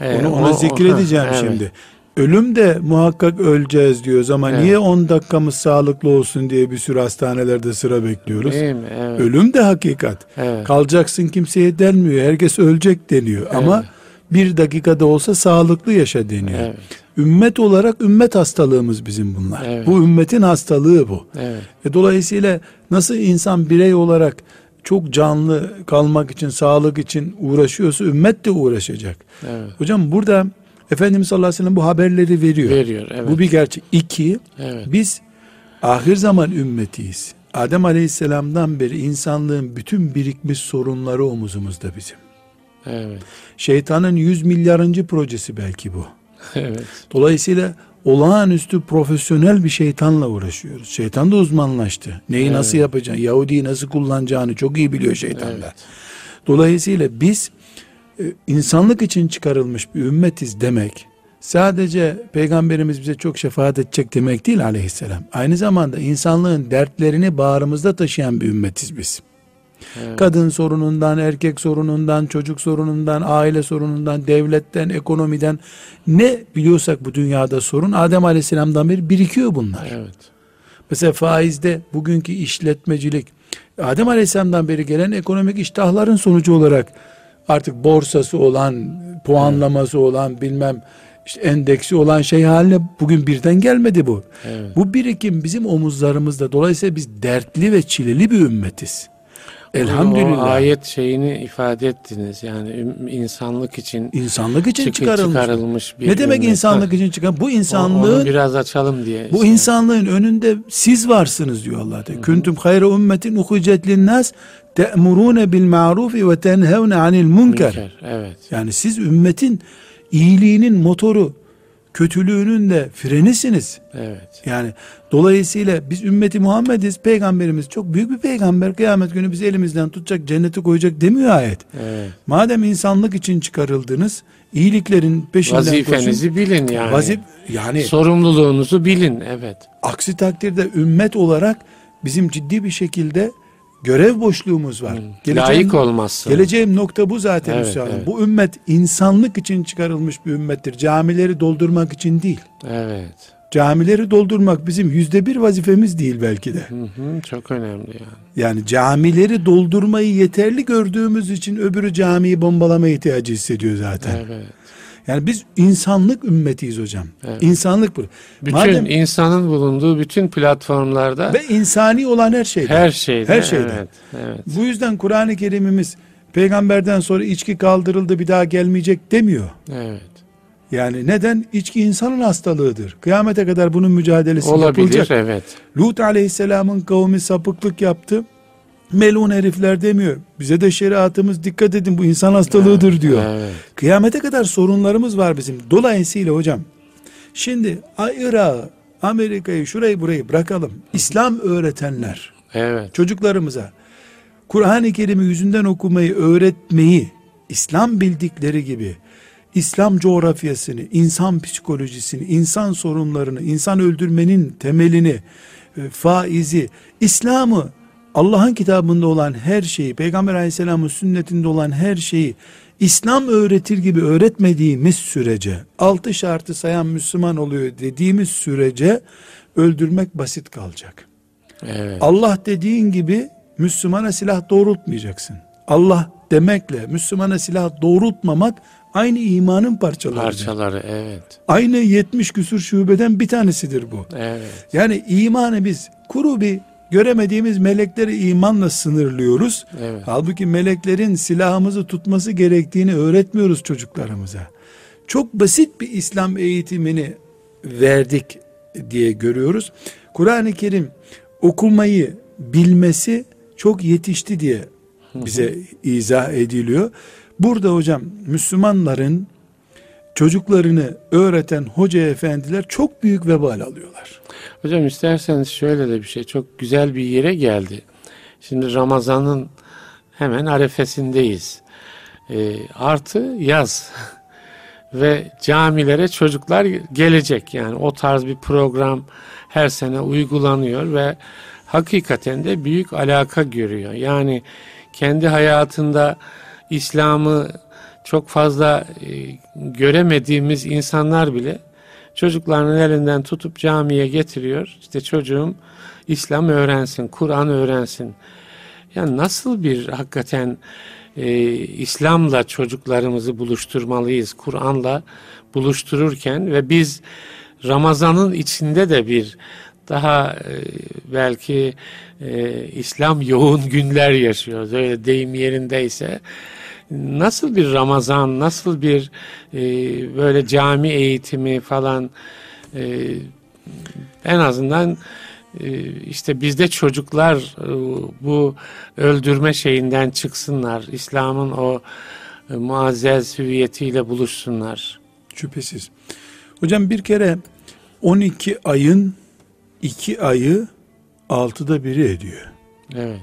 Ee, onu, ona o- zikredeceğim evet. şimdi. Ölüm de muhakkak öleceğiz diyoruz ama Evet. niye 10 dakikamız sağlıklı olsun diye bir sürü hastanelerde sıra bekliyoruz. Değil mi? Evet. Ölüm de hakikat. Evet. Kalacaksın kimseye denmiyor. Herkes ölecek deniyor. Ama bir dakikada olsa sağlıklı yaşa deniyor. Evet. Ümmet olarak ümmet hastalığımız bizim bunlar. Evet. Bu ümmetin hastalığı bu. Evet. E dolayısıyla nasıl insan birey olarak çok canlı kalmak için, sağlık için uğraşıyorsa ümmet de uğraşacak. Evet. Hocam burada Efendimiz sallallahu aleyhi ve sellem bu haberleri veriyor. Veriyor. Evet. Bu bir gerçek. İki, Evet. biz ahir zaman ümmetiyiz. Adem aleyhisselamdan beri insanlığın bütün birikmiş sorunları omuzumuzda bizim. Evet. Şeytanın yüz milyarıncı projesi belki bu. [laughs] Evet. Dolayısıyla olağanüstü profesyonel bir şeytanla uğraşıyoruz. Şeytan da uzmanlaştı. Neyi Evet. nasıl yapacağını, Yahudi'yi nasıl kullanacağını çok iyi biliyor şeytanlar. Evet. Dolayısıyla biz insanlık için çıkarılmış bir ümmetiz demek sadece peygamberimiz bize çok şefaat edecek demek değil aleyhisselam. Aynı zamanda insanlığın dertlerini bağrımızda taşıyan bir ümmetiz biz. Evet. Kadın sorunundan, erkek sorunundan, çocuk sorunundan, aile sorunundan, devletten, ekonomiden ne biliyorsak bu dünyada sorun Adem Aleyhisselam'dan beri birikiyor bunlar. Evet. Mesela faizde bugünkü işletmecilik Adem Aleyhisselam'dan beri gelen ekonomik iştahların sonucu olarak artık borsası olan, puanlaması olan bilmem işte endeksi olan şey haline bugün birden gelmedi bu. Evet. Bu birikim bizim omuzlarımızda. Dolayısıyla biz dertli ve çileli bir ümmetiz. Elhamdülillah. O ayet şeyini ifade ettiniz. Yani insanlık için İnsanlık için çıkarılmış. çıkarılmış bir ne demek ümmet. insanlık için çıkan? Bu insanlığın Onu biraz açalım diye. bu işte. insanlığın önünde siz varsınız diyor Allah Teala. Kuntum hayra ummetin uhucet linnas te'murune bil ma'rufi ve tenhevne anil. Münker, Evet. Yani siz ümmetin iyiliğinin motoru, kötülüğünün de frenisiniz. Evet. Yani dolayısıyla biz ümmeti Muhammediz. Peygamberimiz çok büyük bir peygamber. Kıyamet günü bizi elimizden tutacak, cennete koyacak demiyor ayet. Evet. Madem insanlık için çıkarıldınız, iyiliklerin peşinden Vazifenizi bilin yani. koşun. Vazif yani Sorumluluğunuzu bilin. Evet. aksi takdirde ümmet olarak bizim ciddi bir şekilde görev boşluğumuz var. Layık olmazsın. Geleceğim nokta bu zaten Evet, Hanım. evet. Bu ümmet insanlık için çıkarılmış bir ümmettir. Camileri doldurmak için değil. Evet. Camileri doldurmak bizim yüzde bir vazifemiz değil belki de. Hı hı, çok önemli yani. Yani camileri doldurmayı yeterli gördüğümüz için öbürü camiyi bombalama ihtiyacı hissediyor zaten. Evet. Yani biz insanlık ümmetiyiz hocam. Evet. İnsanlık bu. Bütün Madem insanın bulunduğu bütün platformlarda ve insani olan her şeyde. her şeyde. Her şeyde. Evet. Evet. Bu yüzden Kur'an-ı Kerim'imiz peygamberden sonra içki kaldırıldı bir daha gelmeyecek demiyor. Evet. Yani neden? İçki insanın hastalığıdır. Kıyamete kadar bunun mücadelesi Olabilir. yapılacak. Evet. Lut aleyhisselamın kavmi sapıklık yaptı. Melun herifler demiyor. Bize de şeriatımız dikkat edin bu insan hastalığıdır diyor. Evet. Kıyamete kadar sorunlarımız var bizim. Dolayısıyla hocam şimdi Irak'ı, Amerika'yı, şurayı burayı bırakalım. İslam öğretenler Evet. çocuklarımıza Kur'an-ı Kerim'i yüzünden okumayı öğretmeyi İslam bildikleri gibi İslam coğrafyasını, insan psikolojisini, insan sorunlarını, insan öldürmenin temelini, e, faizi, İslam'ı, Allah'ın kitabında olan her şeyi, Peygamber aleyhisselamın sünnetinde olan her şeyi İslam öğretir gibi öğretmediğimiz sürece, altı şartı sayan Müslüman oluyor dediğimiz sürece öldürmek basit kalacak. Evet. Allah dediğin gibi Müslümana silah doğrultmayacaksın. Allah demekle Müslümana silah doğrultmamak aynı imanın parçaları. Parçaları evet. Aynı 70 küsur şubeden bir tanesidir bu. Evet. Yani imanı biz kuru bir göremediğimiz melekleri imanla sınırlıyoruz. Evet. Halbuki meleklerin silahımızı tutması gerektiğini öğretmiyoruz çocuklarımıza. Çok basit bir İslam eğitimini verdik diye görüyoruz. Kur'an-ı Kerim okumayı bilmesi çok yetişti diye bize izah ediliyor. Burada hocam Müslümanların çocuklarını öğreten hoca efendiler çok büyük vebal alıyorlar. Hocam isterseniz şöyle de bir şey çok güzel bir yere geldi. Şimdi Ramazan'ın hemen arefesindeyiz. Ee, artı yaz. [laughs] ve camilere çocuklar gelecek. Yani o tarz bir program her sene uygulanıyor ve hakikaten de büyük alaka görüyor. Yani kendi hayatında İslam'ı çok fazla e, göremediğimiz insanlar bile çocuklarının elinden tutup camiye getiriyor. İşte çocuğum İslam öğrensin, Kur'an öğrensin. Yani nasıl bir hakikaten e, İslam'la çocuklarımızı buluşturmalıyız, Kur'an'la buluştururken ve biz Ramazan'ın içinde de bir daha e, belki e, İslam yoğun günler yaşıyoruz. Öyle deyim yerindeyse nasıl bir Ramazan, nasıl bir e, böyle cami eğitimi falan e, en azından e, işte bizde çocuklar e, bu öldürme şeyinden çıksınlar. İslam'ın o e, muazzez hüviyetiyle buluşsunlar. Şüphesiz. Hocam bir kere 12 ayın 2 ayı altıda biri ediyor. Evet.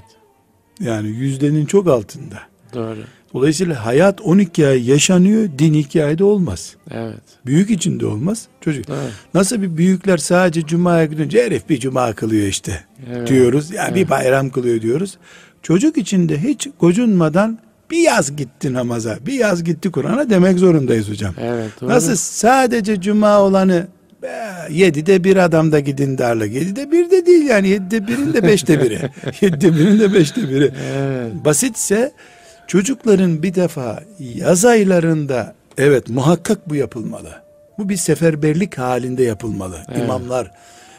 Yani yüzdenin çok altında. Doğru. Dolayısıyla hayat 12 ay yaşanıyor, din 2 ayda olmaz. Evet. Büyük içinde olmaz. Çocuk. Evet. Nasıl bir büyükler sadece cumaya gidince herif bir cuma kılıyor işte Evet. diyoruz. Yani bir bayram kılıyor diyoruz. Çocuk içinde hiç gocunmadan bir yaz gitti namaza, bir yaz gitti Kur'an'a demek zorundayız hocam. Evet. Doğru. Nasıl sadece cuma olanı yedide bir adamda gidin darlık. Yedide bir de değil yani yedide birin de beşte biri. [laughs] yedide birin de beşte biri. Evet. Basitse çocukların bir defa yaz aylarında evet muhakkak bu yapılmalı. Bu bir seferberlik halinde yapılmalı. Evet. İmamlar,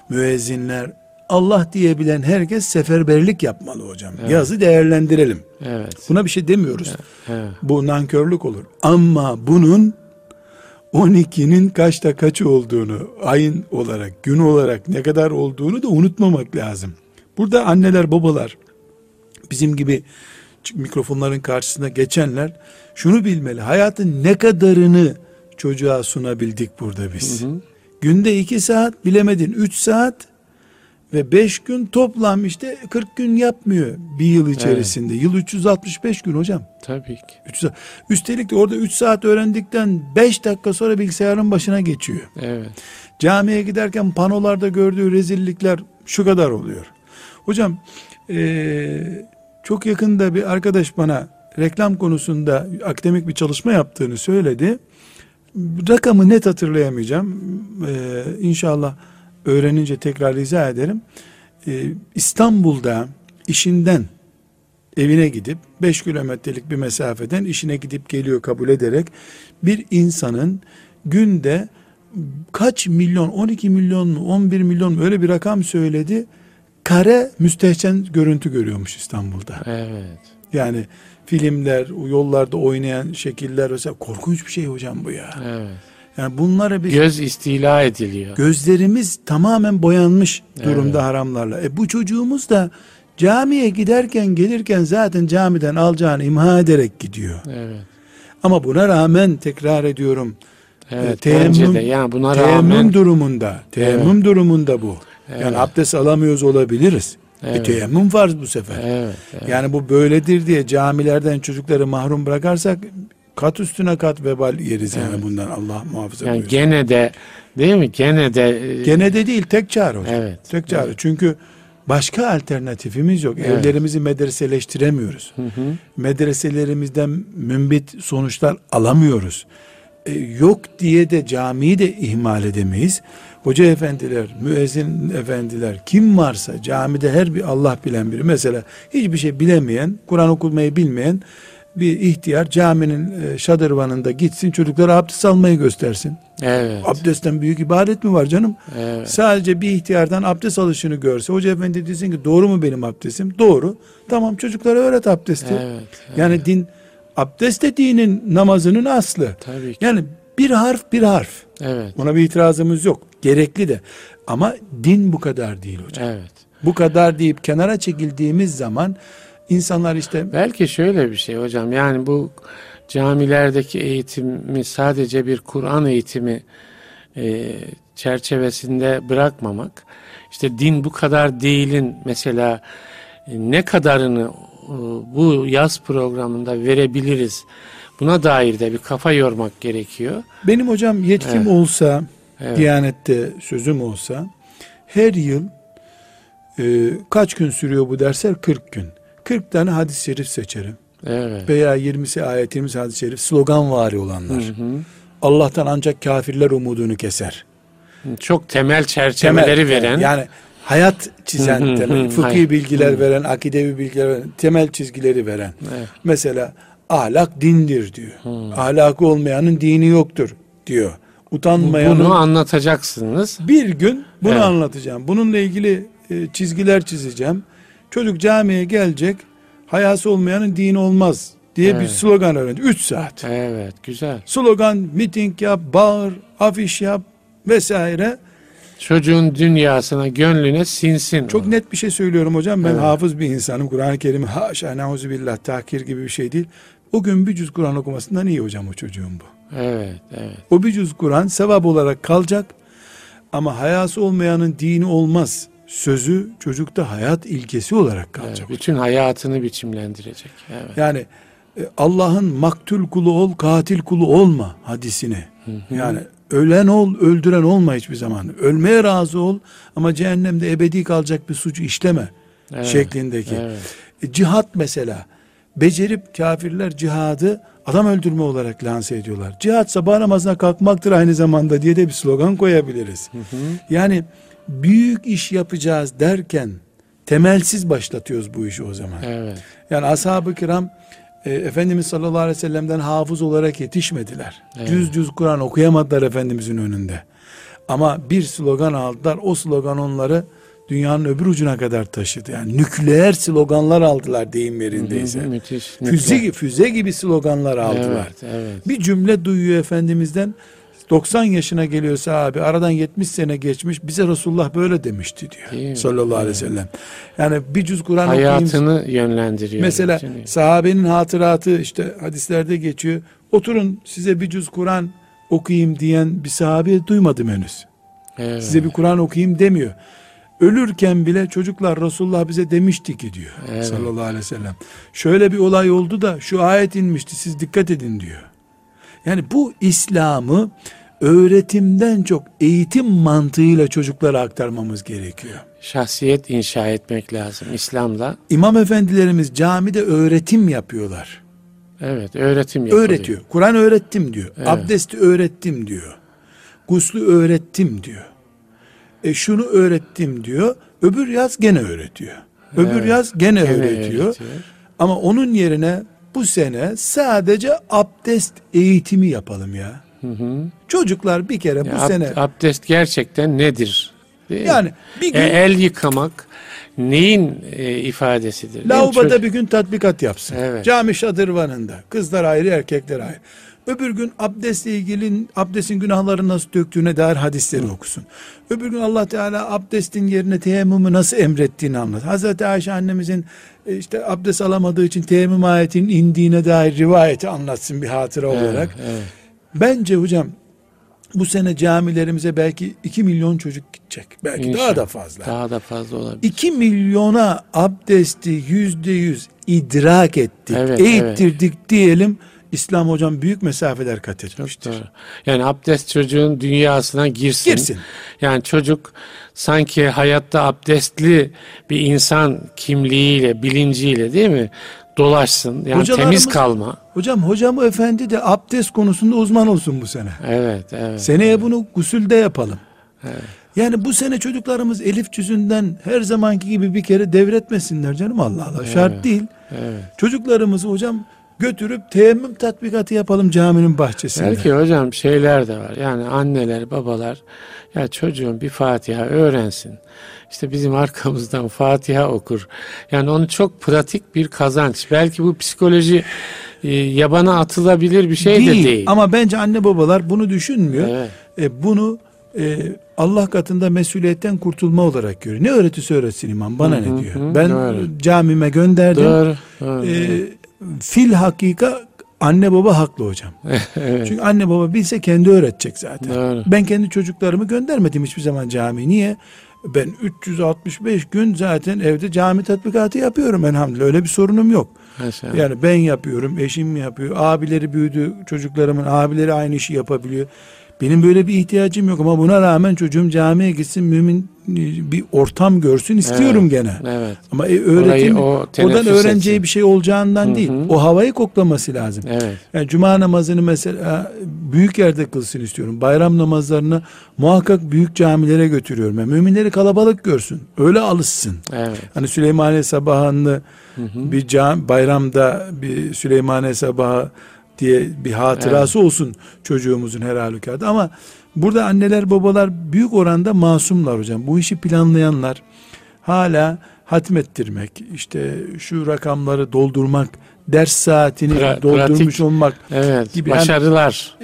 müezzinler, Allah diyebilen herkes seferberlik yapmalı hocam. Yazı değerlendirelim. Evet. Buna bir şey demiyoruz. Evet. Bu nankörlük olur. Ama bunun 12'nin kaçta kaçı olduğunu, ayın olarak, gün olarak ne kadar olduğunu da unutmamak lazım. Burada anneler, babalar, bizim gibi mikrofonların karşısına geçenler şunu bilmeli. Hayatın ne kadarını çocuğa sunabildik burada biz. Günde 2 saat, bilemedin 3 saat ve 5 gün toplam işte 40 gün yapmıyor bir yıl içerisinde. Yıl 365 gün hocam. Tabii ki. 3 saat. Üstelik de orada 3 saat öğrendikten 5 dakika sonra bilgisayarın başına geçiyor. Evet. Camiye giderken panolarda gördüğü rezillikler şu kadar oluyor. Hocam eee, çok yakında bir arkadaş bana reklam konusunda akademik bir çalışma yaptığını söyledi. Rakamı net hatırlayamayacağım. Eee inşallah öğrenince tekrar rica ederim. Eee, İstanbul'da işinden evine gidip 5 kilometrelik bir mesafeden işine gidip geliyor kabul ederek bir insanın günde kaç milyon 12 milyon mu 11 milyon mu öyle bir rakam söyledi kare müstehcen görüntü görüyormuş İstanbul'da. Evet. Yani filmler, yollarda oynayan şekiller mesela korkunç bir şey hocam bu ya. Evet. Yani bunları biz Göz istila ediliyor. gözlerimiz tamamen boyanmış durumda Evet. haramlarla. E bu çocuğumuz da camiye giderken gelirken zaten camiden alacağını imha ederek gidiyor. Evet. Ama buna rağmen tekrar ediyorum. Evet. e, bence de. Yani buna teyemmüm rağmen durumunda, teyemmüm durumunda bu. Evet. Yani abdest alamıyoruz olabiliriz. E, Evet. teyemmüm farz bu sefer. Evet. evet. Yani bu böyledir diye camilerden çocukları mahrum bırakarsak kat üstüne kat vebal yeriz yani bundan Allah muhafaza Yani buyursun. gene de değil mi? Gene de e, Gene de değil tek çare hocam. Evet. Tek çare. Çünkü başka alternatifimiz yok. Evet. Evlerimizi medreseleştiremiyoruz. Hı hı. Medreselerimizden mümbit sonuçlar alamıyoruz. E, yok diye de camiyi de ihmal edemeyiz. Hoca efendiler, müezzin efendiler kim varsa camide her bir Allah bilen biri mesela hiçbir şey bilemeyen, Kur'an okumayı bilmeyen bir ihtiyar caminin e, şadırvanında gitsin çocuklara abdest almayı göstersin. Evet. Abdestten büyük ibadet mi var canım? Evet. Sadece bir ihtiyardan abdest alışını görse hoca efendi desin ki doğru mu benim abdestim? Doğru. Tamam çocuklara öğret abdesti. Evet. Yani din abdest de dinin namazının aslı. Tabii ki. Yani bir harf bir harf. Evet. Buna bir itirazımız yok. Gerekli de. Ama din bu kadar değil hocam. Evet. Bu kadar deyip kenara çekildiğimiz zaman insanlar işte Belki şöyle bir şey hocam yani bu camilerdeki eğitimi sadece bir Kur'an eğitimi e, çerçevesinde bırakmamak işte din bu kadar değilin mesela e, ne kadarını e, bu yaz programında verebiliriz Buna dair de bir kafa yormak gerekiyor. Benim hocam yetkim Evet. olsa, Evet. Diyanette sözüm olsa, her yıl e, kaç gün sürüyor bu dersler? 40 gün. 40 tane hadis-i şerif seçerim. Evet. Veya 20'si ayet, 20'si hadis-i şerif, slogan vari olanlar. Hı hı. Allah'tan ancak kafirler umudunu keser. Çok temel çerçeveleri Temel, veren. Yani hayat çizen, Hı hı temel, fıkhi bilgiler veren, akidevi bilgiler veren, temel çizgileri veren. Evet. Mesela ahlak dindir diyor. Ahlakı olmayanın dini yoktur diyor. Utanmayanın Bunu anlatacaksınız. bir gün bunu Evet. anlatacağım. Bununla ilgili e, çizgiler çizeceğim. Çocuk camiye gelecek. Hayası olmayanın dini olmaz diye bir Evet. slogan öğrendi. 3 saat. Evet, güzel. Slogan, miting yap, bağır, afiş yap vesaire. Çocuğun dünyasına, gönlüne sinsin. Çok net bir şey söylüyorum hocam. Ben Evet. hafız bir insanım. Kur'an-ı Kerim'i haşa neuzubillah tahkir gibi bir şey değil. O gün bir cüz Kur'an okumasından iyi hocam o çocuğun bu. Evet, evet. O bir cüz Kur'an sevap olarak kalacak. Ama hayası olmayanın dini olmaz. Sözü çocukta hayat ilkesi olarak kalacak. Evet, bütün hayatını biçimlendirecek. Evet. Yani e, Allah'ın maktul kulu ol, katil kulu olma hadisini. Yani ölen ol, öldüren olma hiçbir zaman. Ölmeye razı ol ama cehennemde ebedi kalacak bir suçu işleme Evet, şeklindeki. Evet. E, cihat mesela. Becerip kafirler cihadı adam öldürme olarak lanse ediyorlar. Cihat sabah namazına kalkmaktır aynı zamanda diye de bir slogan koyabiliriz. Yani büyük iş yapacağız derken temelsiz başlatıyoruz bu işi o zaman. Evet. Yani ashab-ı kiram e, Efendimiz sallallahu aleyhi ve sellem'den hafız olarak yetişmediler. Evet. Cüz cüz Kur'an okuyamadılar Efendimizin önünde. Ama bir slogan aldılar. O slogan onları dünyanın öbür ucuna kadar taşıdı. Yani nükleer sloganlar aldılar deyim yerindeyse. Hı hı, Müthiş. Füze, Nükleer. füze gibi sloganlar aldılar. Evet, evet. Bir cümle duyuyor Efendimiz'den 90 yaşına geliyor sahabe aradan 70 sene geçmiş bize Resulullah böyle demişti Değil diyor mi? sallallahu aleyhi ve sellem. Yani bir cüz Kur'an okuyayım Hayatını yönlendiriyor. Mesela Şimdi- sahabenin hatıratı işte hadislerde geçiyor. Oturun size bir cüz Kur'an okuyayım diyen bir sahabe duymadım henüz. Evet. Size bir Kur'an okuyayım demiyor. Ölürken bile çocuklar Resulullah bize demişti ki diyor. Evet. Sallallahu aleyhi ve sellem. Şöyle bir olay oldu da şu ayet inmişti siz dikkat edin diyor. Yani bu İslam'ı öğretimden çok eğitim mantığıyla çocuklara aktarmamız gerekiyor. şahsiyet inşa etmek lazım İslam'la. İmam efendilerimiz camide öğretim yapıyorlar. Evet, öğretim yapılıyor. öğretiyor. Kur'an öğrettim diyor. Evet. Abdesti öğrettim diyor. Guslü öğrettim diyor. E şunu öğrettim diyor. Öbür yaz gene öğretiyor. Öbür Evet. yaz gene, Gene öğretiyor. öğretiyor. Ama onun yerine bu sene sadece abdest eğitimi yapalım ya. Hı hı. Çocuklar bir kere bu Ya ab- sene abdest gerçekten nedir? Değil mi? yani bir gün E, el yıkamak neyin e, ifadesidir? mi? lavaboda bir gün tatbikat yapsın. Evet. Cami şadırvanında. Kızlar ayrı erkekler ayrı. Öbür gün abdestle ilgili abdestin günahları nasıl döktüğüne dair hadisleri okusun. Öbür gün Allah Teala abdestin yerine teyemmümü nasıl emrettiğini anlat. Hazreti Ayşe annemizin e, işte abdest alamadığı için teyemmüm ayetinin indiğine dair rivayeti anlatsın bir hatıra Evet, olarak. evet. Bence hocam bu sene camilerimize belki 2 milyon çocuk gidecek. Belki daha İnşallah. da fazla. Daha da fazla olabilir. 2 milyona abdesti yüzde yüz idrak ettik, Evet, eğittirdik diyelim. İslam hocam büyük mesafeler kat Çok etmiştir. doğru. Yani abdest çocuğun dünyasına girsin. Girsin. Yani çocuk sanki hayatta abdestli bir insan kimliğiyle, bilinciyle değil mi? Dolaşsın. Yani temiz kalma. Hocam hocam efendi de abdest konusunda uzman olsun bu sene. Evet, evet. Seneye bunu gusülde yapalım. Evet. Yani bu sene çocuklarımız elif cüzünden her zamanki gibi bir kere devretmesinler canım Allah Allah. Şart değil. Evet. Çocuklarımızı hocam götürüp teyemmüm tatbikatı yapalım caminin bahçesinde. Belki hocam şeyler de var. Yani anneler, babalar ya çocuğun bir Fatiha öğrensin. İşte bizim arkamızdan [laughs] Fatiha okur. Yani onu çok pratik bir kazanç. Belki bu psikoloji e, yabana atılabilir bir şey de değil. Ama bence anne babalar bunu düşünmüyor. Evet. E, bunu e, Allah katında mesuliyetten kurtulma olarak görüyor. Ne öğretisi öğretsin imam bana Hı hı ne diyor. ben doğru. camime gönderdim. Doğru. doğru. E, fil hakika anne baba haklı hocam. [laughs] evet. Çünkü anne baba bilse kendi öğretecek zaten. Doğru. Ben kendi çocuklarımı göndermedim hiçbir zaman camiye. Niye? Ben 365 gün zaten evde cami tatbikatı yapıyorum elhamdülillah. Öyle bir sorunum yok. Maşallah. Yani ben yapıyorum, eşim yapıyor, abileri büyüdü, çocuklarımın abileri aynı işi yapabiliyor. Benim böyle bir ihtiyacım yok ama buna rağmen çocuğum camiye gitsin, mümin e, bir ortam görsün istiyorum Evet, gene. Evet. Ama e, öğretim Orayı o oradan öğreneceği etsin. bir şey olacağından Hı değil. O havayı koklaması lazım. Evet. Yani cuma namazını mesela büyük yerde kılsın istiyorum. Bayram namazlarını muhakkak büyük camilere götürüyorum. Yani müminleri kalabalık görsün. Öyle alışsın. Evet. Hani Süleymaniye sabahını bir cam, bayramda bir Süleymaniye sabahı diye bir hatırası olsun çocuğumuzun her halükarda. Ama burada anneler babalar büyük oranda masumlar hocam. Bu işi planlayanlar hala hatmettirmek, işte şu rakamları doldurmak, ders saatini Pra- doldurmuş pratik. olmak Evet. Gibi yani- Başarılar.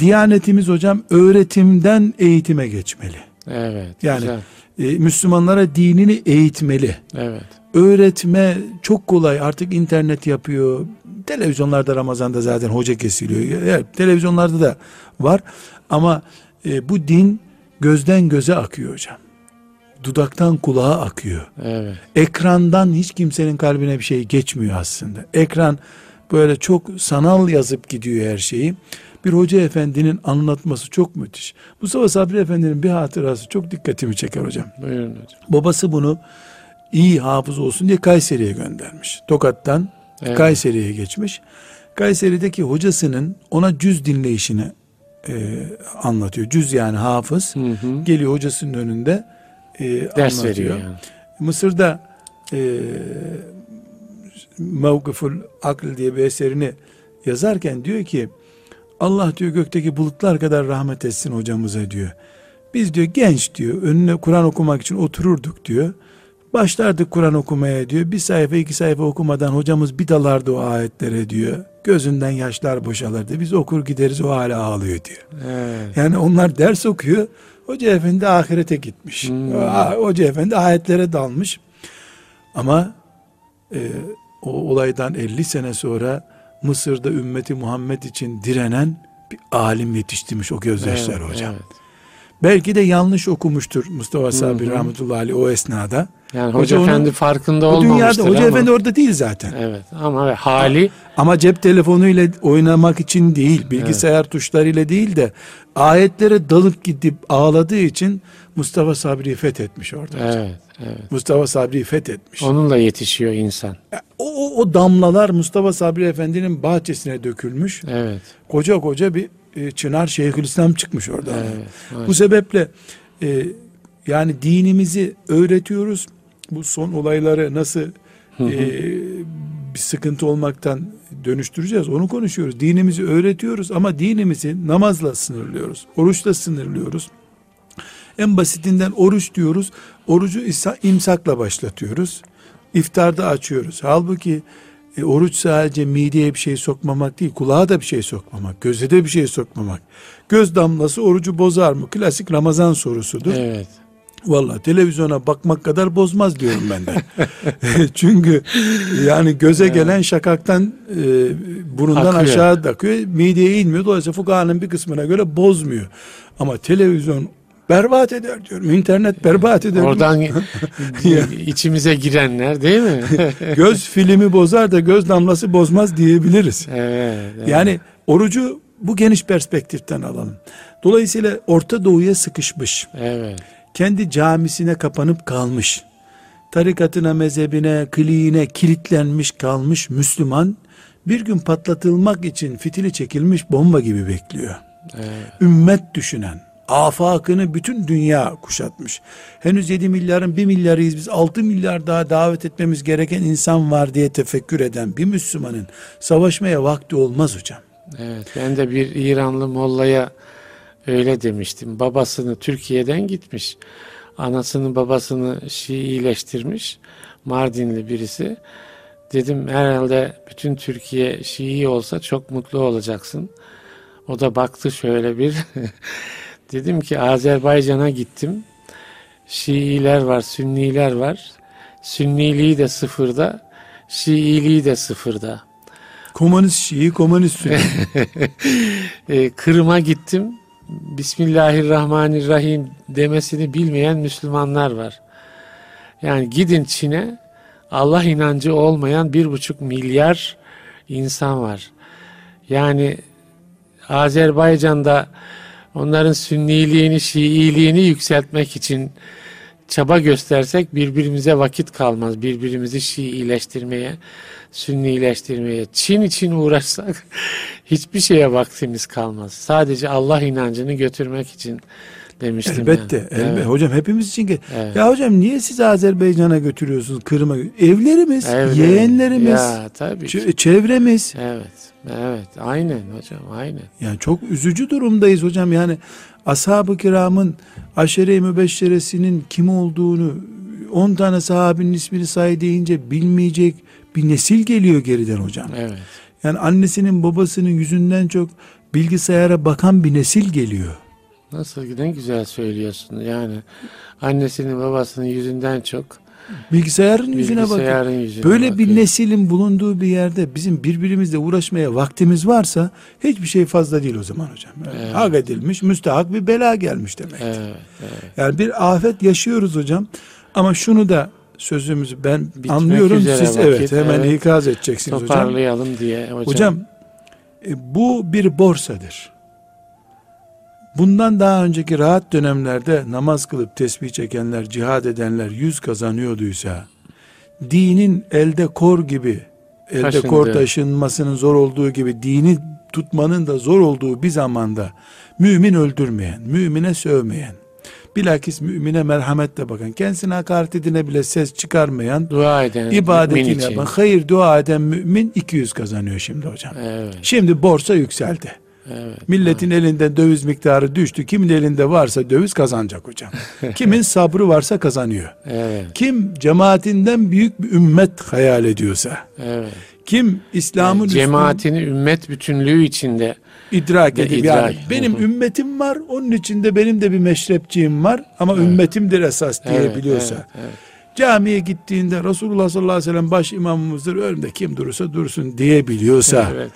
Diyanetimiz hocam öğretimden eğitime geçmeli. Evet. Yani- güzel. Ee, Müslümanlara dinini eğitmeli. Evet. Öğretme çok kolay artık internet yapıyor. Televizyonlarda Ramazan'da zaten hoca kesiliyor. Evet, televizyonlarda da var. Ama e, bu din gözden göze akıyor hocam. Dudaktan kulağa akıyor. Evet. Ekrandan hiç kimsenin kalbine bir şey geçmiyor aslında. Ekran böyle çok sanal yazıp gidiyor her şeyi. Bir hoca efendinin anlatması çok müthiş. Mustafa Sabri Efendi'nin bir hatırası çok dikkatimi çeker hocam. Buyurun hocam. Babası bunu iyi hafız olsun diye Kayseri'ye göndermiş. Tokat'tan Evet. Kayseri'ye geçmiş. Kayseri'deki hocasının ona cüz dinleyişini e, anlatıyor. Cüz yani hafız. Hı hı. Geliyor hocasının önünde e, Ders anlatıyor. veriyor yani. Mısır'da e, Mevkıful Akl diye bir eserini yazarken diyor ki Allah diyor gökteki bulutlar kadar rahmet etsin hocamıza diyor. Biz diyor genç diyor önüne Kur'an okumak için otururduk diyor. Başlardık Kur'an okumaya diyor. Bir sayfa iki sayfa okumadan hocamız bir dalardı o ayetlere diyor. Gözünden yaşlar boşalırdı. Biz okur gideriz o hala ağlıyor diyor. Evet. Yani onlar ders okuyor. Hoca efendi ahirete gitmiş. Hmm. Hoca efendi ayetlere dalmış. Ama e, o olaydan 50 sene sonra Mısır'da ümmeti Muhammed için direnen bir alim yetiştirmiş o gözyaşları Evet, hocam. evet. Belki de yanlış okumuştur Mustafa Sabri rahmetullahi aleyh o esnada. Yani Hoca Hoca, Efendi farkında O olmamıştır dünyada hoca ama. efendi orada değil zaten. Evet ama hali Ama cep telefonuyla oynamak için değil, bilgisayar tuşlarıyla değil de ayetlere dalıp gidip ağladığı için Mustafa Sabri'yi fethetmiş orada. hocam. Evet, evet. Mustafa Sabri'yi fethetmiş. Onunla yetişiyor insan. O, o, o damlalar Mustafa Sabri Efendi'nin bahçesine dökülmüş. Evet. Koca koca bir e, çınar Şeyhülislam çıkmış orada. Evet. Bu sebeple e, yani dinimizi öğretiyoruz. Bu son olayları nasıl e, bir sıkıntı olmaktan dönüştüreceğiz onu konuşuyoruz. Dinimizi öğretiyoruz ama dinimizi namazla sınırlıyoruz. Oruçla sınırlıyoruz. En basitinden oruç diyoruz. Orucu imsakla başlatıyoruz. İftarda açıyoruz. Halbuki e, oruç sadece mideye bir şey sokmamak değil, kulağa da bir şey sokmamak, göze de bir şey sokmamak. Göz damlası orucu bozar mı? Klasik Ramazan sorusudur. Evet. Vallahi televizyona bakmak kadar bozmaz diyorum ben de. [laughs] Çünkü yani göze gelen şakaktan e, burundan Akıyor. aşağı akıyor. Mideye inmiyor. Dolayısıyla fukahanın bir kısmına göre bozmuyor. Ama televizyon berbat eder diyorum. İnternet berbat eder. Oradan [laughs] içimize girenler değil mi? [laughs] göz filmi bozar da göz damlası bozmaz diyebiliriz. evet, evet. Yani orucu bu geniş perspektiften alalım. Dolayısıyla Orta Doğu'ya sıkışmış. Evet. kendi camisine kapanıp kalmış, tarikatına, mezhebine, kliğine kilitlenmiş kalmış Müslüman, bir gün patlatılmak için fitili çekilmiş bomba gibi bekliyor. Evet. Ümmet düşünen, afakını bütün dünya kuşatmış. Henüz 7 milyarın 1 milyarıyız biz 6 milyar daha davet etmemiz gereken insan var diye tefekkür eden bir Müslümanın savaşmaya vakti olmaz hocam. Evet, ben de bir İranlı mollaya öyle demiştim. Babasını Türkiye'den gitmiş. Anasını babasını Şiileştirmiş. Mardinli birisi. Dedim herhalde bütün Türkiye Şii olsa çok mutlu olacaksın. O da baktı şöyle bir. [laughs] Dedim ki Azerbaycan'a gittim. Şiiler var, Sünniler var. Sünniliği de sıfırda, Şiiliği de sıfırda. Komünist Şii, komünist Sünni. [laughs] E, Kırım'a gittim. Bismillahirrahmanirrahim demesini bilmeyen Müslümanlar var. Yani gidin Çin'e Allah inancı olmayan bir buçuk milyar insan var. Yani Azerbaycan'da onların sünniliğini, şiiliğini yükseltmek için çaba göstersek birbirimize vakit kalmaz. Birbirimizi Şiileştirmeye, Sünnileştirmeye, Çin için uğraşsak [laughs] hiçbir şeye vaktimiz kalmaz. Sadece Allah inancını götürmek için demiştim. Elbette, yani. elbette. Evet, Hocam hepimiz için ki. evet. Ya hocam niye siz Azerbaycan'a götürüyorsunuz? Kırım'a? Evlerimiz, Evet. yeğenlerimiz, Ya tabii ç- çevremiz. Evet, evet. Aynen hocam, aynen. Yani çok üzücü durumdayız hocam. Yani ashab-ı kiramın aşere-i mübeşşeresinin kim olduğunu 10 tane sahabinin ismini say deyince bilmeyecek bir nesil geliyor geriden hocam. Evet. Yani annesinin babasının yüzünden çok bilgisayara bakan bir nesil geliyor. Nasıl ne güzel söylüyorsun. Yani annesinin babasının yüzünden çok Bilgisayarın yüzüne bilgisayarın yüzüne Böyle bir bakıyor. neslin bulunduğu bir yerde bizim birbirimizle uğraşmaya vaktimiz varsa hiçbir şey fazla değil o zaman hocam. Yani Evet. Hak edilmiş, müstahak bir bela gelmiş demek. Evet, evet. Yani bir afet yaşıyoruz hocam. Ama şunu da sözümüzü ben Bitmek anlıyorum siz vakit, evet hemen evet. ikaz edeceksiniz hocam. Toparlayalım diye hocam. Hocam e, bu bir borsadır. Bundan daha önceki rahat dönemlerde namaz kılıp tesbih çekenler, cihad edenler yüz kazanıyorduysa, dinin elde kor gibi, elde Taşındı. kor taşınmasının zor olduğu gibi, dini tutmanın da zor olduğu bir zamanda, mümin öldürmeyen, mümine sövmeyen, bilakis mümine merhametle bakan, kendisine hakaret edine bile ses çıkarmayan, dua eden ibadetini yapan, hayır dua eden mümin 200 kazanıyor şimdi hocam. Evet, Şimdi borsa yükseldi. Evet. Milletin elinden döviz miktarı düştü. Kimin elinde varsa döviz kazanacak hocam. [laughs] Kimin sabrı varsa kazanıyor. Evet, Kim cemaatinden büyük bir ümmet hayal ediyorsa, evet. kim İslam'ın Yani üstün cemaatini ümmet bütünlüğü içinde idrak edip idrak. yani benim ümmetim var, onun içinde benim de bir meşrepçiğim var ama Evet. ümmetimdir esas Evet, diyebiliyorsa. evet, evet. Camiye gittiğinde Resulullah sallallahu aleyhi ve sellem baş imamımızdır, önümde kim durursa dursun diyebiliyorsa. Evet,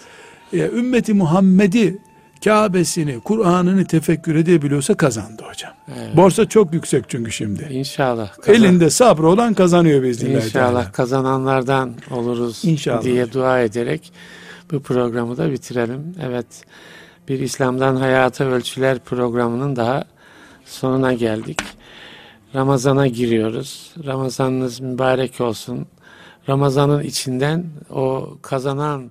e, ümmeti Muhammed'i Kabe'sini, Kur'an'ını tefekkür edebiliyorsa kazandı hocam. evet. Borsa çok yüksek çünkü şimdi. İnşallah. kazan- Elinde sabrı olan kazanıyor biiznillahü İnşallah teala. kazananlardan oluruz İnşallah. diye dua ederek bu programı da bitirelim. Evet, bir İslam'dan Hayata Ölçüler programının daha sonuna geldik. Ramazana giriyoruz. Ramazanınız mübarek olsun. Ramazanın içinden o kazanan